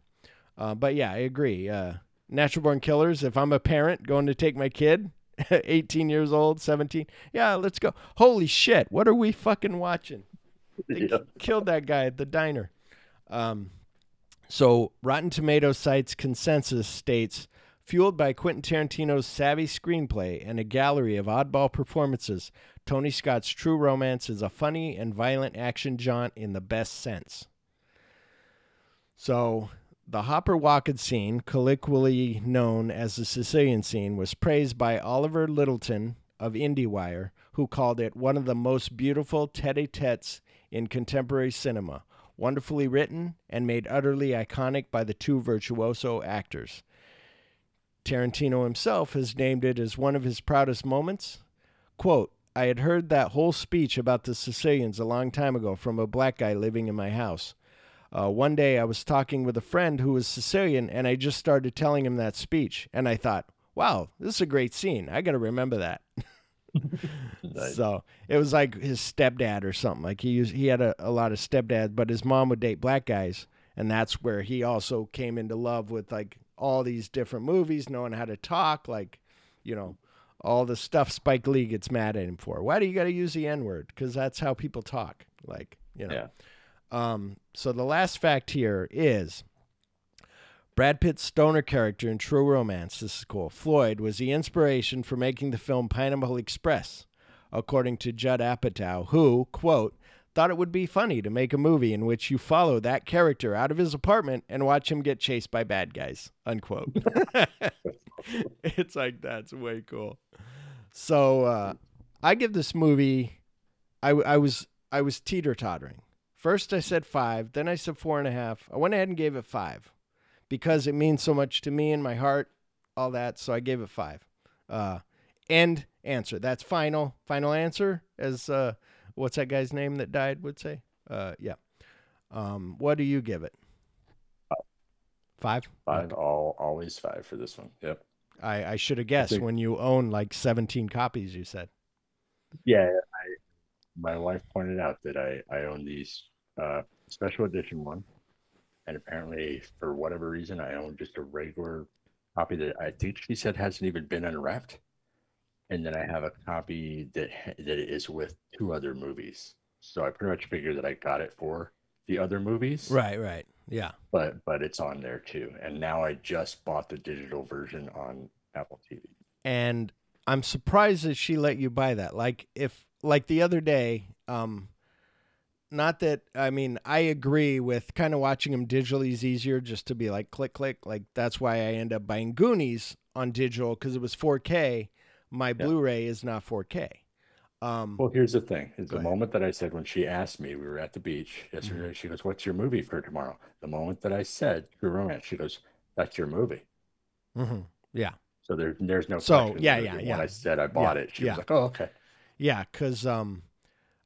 Uh, but yeah, I agree. Uh, Natural Born Killers, if I'm a parent going to take my kid, 18 years old, 17, yeah, let's go. Holy shit, what are we fucking watching? They Yeah. killed that guy at the diner. Um, so Rotten Tomatoes site's consensus states, fueled by Quentin Tarantino's savvy screenplay and a gallery of oddball performances, Tony Scott's True Romance is a funny and violent action jaunt in the best sense. So The Hopper Walken scene, colloquially known as the Sicilian scene, was praised by Oliver Lyttelton of IndieWire, who called it one of the most beautiful tete-a-tetes in contemporary cinema, wonderfully written and made utterly iconic by the two virtuoso actors. Tarantino himself has named it as one of his proudest moments. Quote, I had heard that whole speech about the Sicilians a long time ago from a black guy living in my house. Uh, one day I was talking with a friend who was Sicilian, and I just started telling him that speech. And I thought, wow, this is a great scene. I got to remember that. So it was like his stepdad or something. Like he used, he had a, a lot of stepdads, but his mom would date black guys, and that's where he also came into love with like all these different movies, knowing how to talk, like you know, all the stuff Spike Lee gets mad at him for. Why do you got to use the N word? Because that's how people talk. Like you know. Yeah. Um, so the last fact here is Brad Pitt's stoner character in True Romance, this is cool, Floyd, was the inspiration for making the film Pineapple Express, according to Judd Apatow, who, quote, thought it would be funny to make a movie in which you follow that character out of his apartment and watch him get chased by bad guys, unquote. it's like, that's way cool. So uh, I give this movie, I, I was I was teeter tottering. First I said five, then I said four and a half. I went ahead and gave it five because it means so much to me and my heart, all that. So I gave it five. Uh, end answer. That's final. Final answer. As uh, what's that guy's name that died would say? Uh, yeah. Um, what do you give it? Five. Five, all always five for this one. Yep. I, I should have guessed think- when you own like 17 copies. You said. Yeah, I my wife pointed out that I I own these uh special edition one, and apparently for whatever reason I own just a regular copy that I think she said hasn't even been unwrapped, and then I have a copy that that is with two other movies. So I pretty much figured that I got it for the other movies, Right. Right. Yeah. But but it's on there too, and now I just bought the digital version on Apple TV. and I'm surprised that she let you buy that. Like if like the other day, um not that I mean I agree with kind of watching them digitally is easier just to be like click click like that's why I end up buying Goonies on digital because it was 4K. My Blu-ray is not 4K. Um, Well, here's the thing: is the ahead. moment that I said when she asked me, we were at the beach yesterday. She goes, "What's your movie for tomorrow?" The moment that I said True Romance, she goes, "That's your movie." mhm. Yeah. So there, there's no. So, question. yeah, yeah, When yeah. I said I bought Yeah, it, she yeah. was like, "Oh, okay." Yeah, cause um,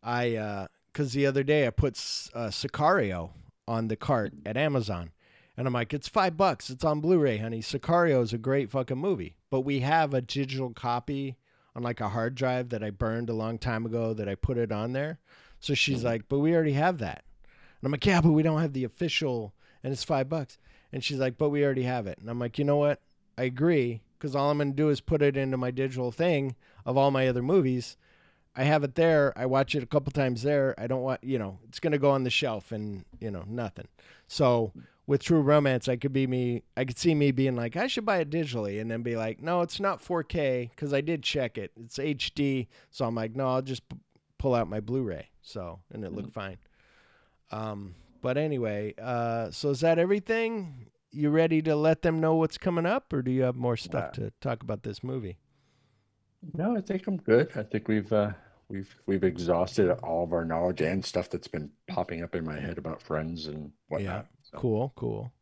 I uh, cause the other day I put uh, Sicario on the cart at Amazon, and I'm like, it's five bucks. It's on Blu-ray, honey. Sicario is a great fucking movie, but we have a digital copy on like a hard drive that I burned a long time ago that I put it on there. So she's like, but we already have that, and I'm like, yeah, but we don't have the official, and it's five bucks. And she's like, but we already have it, and I'm like, you know what? I agree, because all I'm gonna do is put it into my digital thing of all my other movies. I have it there. I watch it a couple times there. I don't want, you know, it's going to go on the shelf and, you know, nothing. So with True Romance, I could be me, I could see me being like, I should buy it digitally and then be like, no, it's not 4K because I did check it. It's HD. So I'm like, no, I'll just p- pull out my Blu ray. So, and it looked fine. Um, but anyway, uh, so is that everything? You ready to let them know what's coming up or do you have more stuff to talk about this movie? No, I think I'm good. I think we've uh, we've we've exhausted all of our knowledge and stuff that's been popping up in my head about friends and whatnot. So, Cool, cool.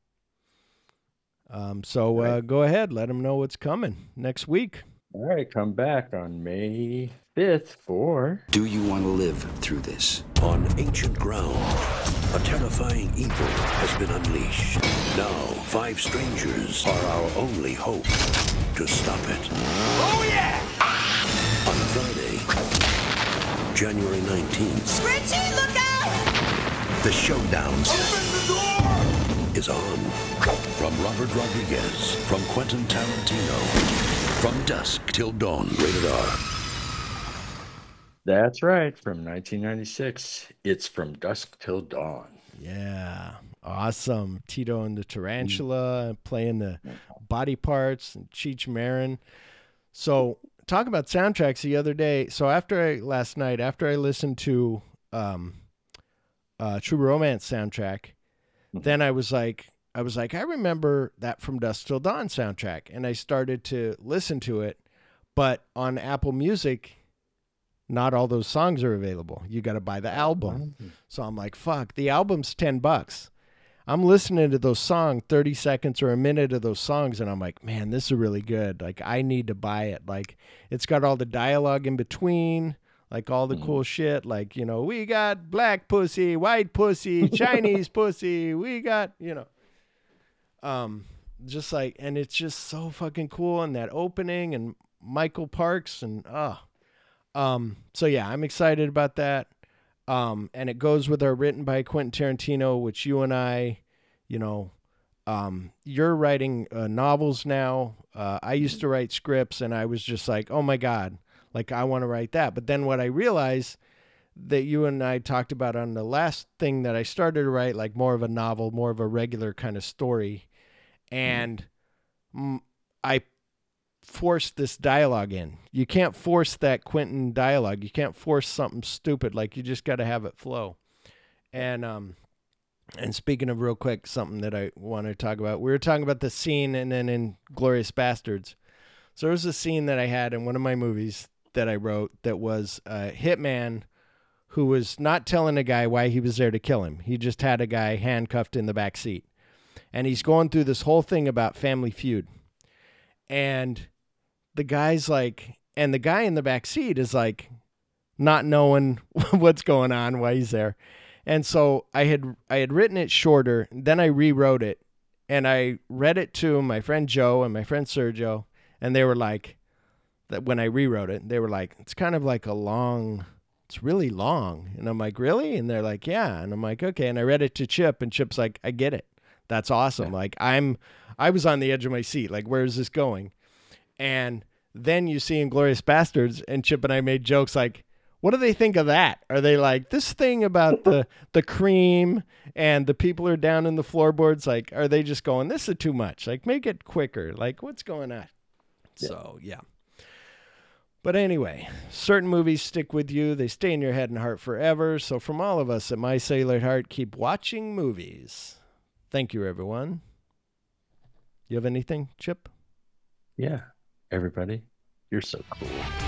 Um, so uh, go ahead, let them know what's coming next week. All right, come back on May 5th for Do you want to live through this? On ancient ground, a terrifying evil has been unleashed. Now, five strangers are our only hope to stop it. Oh, yeah! January 19th, Richie, look out! the showdown is on. From Robert Rodriguez, from Quentin Tarantino, from dusk till dawn. Rated R. That's right, from 1996. It's From Dusk Till Dawn. Yeah, awesome. Tito and the Tarantula mm. playing the body parts and Cheech Marin. So talk about soundtracks the other day. So after I last night, after I listened to um, uh, True Romance soundtrack, then I was like, I was like, I remember that from Dusk Till Dawn soundtrack, and I started to listen to it. But on Apple Music, not all those songs are available. You got to buy the album. So I'm like, fuck, the album's 10 bucks. I'm listening to those songs, 30 seconds or a minute of those songs, and I'm like, man, this is really good. Like, I need to buy it. Like, it's got all the dialogue in between, like all the cool shit. Like, you know, we got black pussy, white pussy, Chinese pussy. We got, you know, um, just like, and it's just so fucking cool. And that opening and Michael Parks and, oh, um, so yeah, I'm excited about that. Um, and it goes with our written by Quentin Tarantino, which you and I, you know, um, you're writing uh, novels now. Uh, I used to write scripts, and I was just like, oh my god, like I want to write that. But then what I realized that you and I talked about on the last thing that I started to write, like more of a novel, more of a regular kind of story, and mm, I force this dialogue in. You can't force that Quentin dialogue. You can't force something stupid. Like you just got to have it flow. And um and speaking of real quick something that I want to talk about. We were talking about the scene and then in Glorious Bastards. So there was a scene that I had in one of my movies that I wrote that was a hitman who was not telling a guy why he was there to kill him. He just had a guy handcuffed in the back seat. And he's going through this whole thing about Family Feud. And the guy's like, and the guy in the back seat is like, not knowing what's going on, why he's there. And so I had I had written it shorter, then I rewrote it, and I read it to my friend Joe and my friend Sergio, and they were like, that when I rewrote it, they were like, it's kind of like a long, it's really long, and I'm like, really? And they're like, yeah, and I'm like, okay, and I read it to Chip, and Chip's like, I get it, that's awesome. Like I'm, I was on the edge of my seat, like where is this going? And then you see Inglourious Basterds, and Chip and I made jokes like, what do they think of that? Are they like this thing about the the cream and the people are down in the floorboards? Like, are they just going, this is too much? Like, make it quicker. Like, what's going on? So yeah. But anyway, certain movies stick with you. They stay in your head and heart forever. So from all of us at My Cellular Heart, keep watching movies. Thank you, everyone. You have anything, Chip? Yeah. Everybody, you're so cool.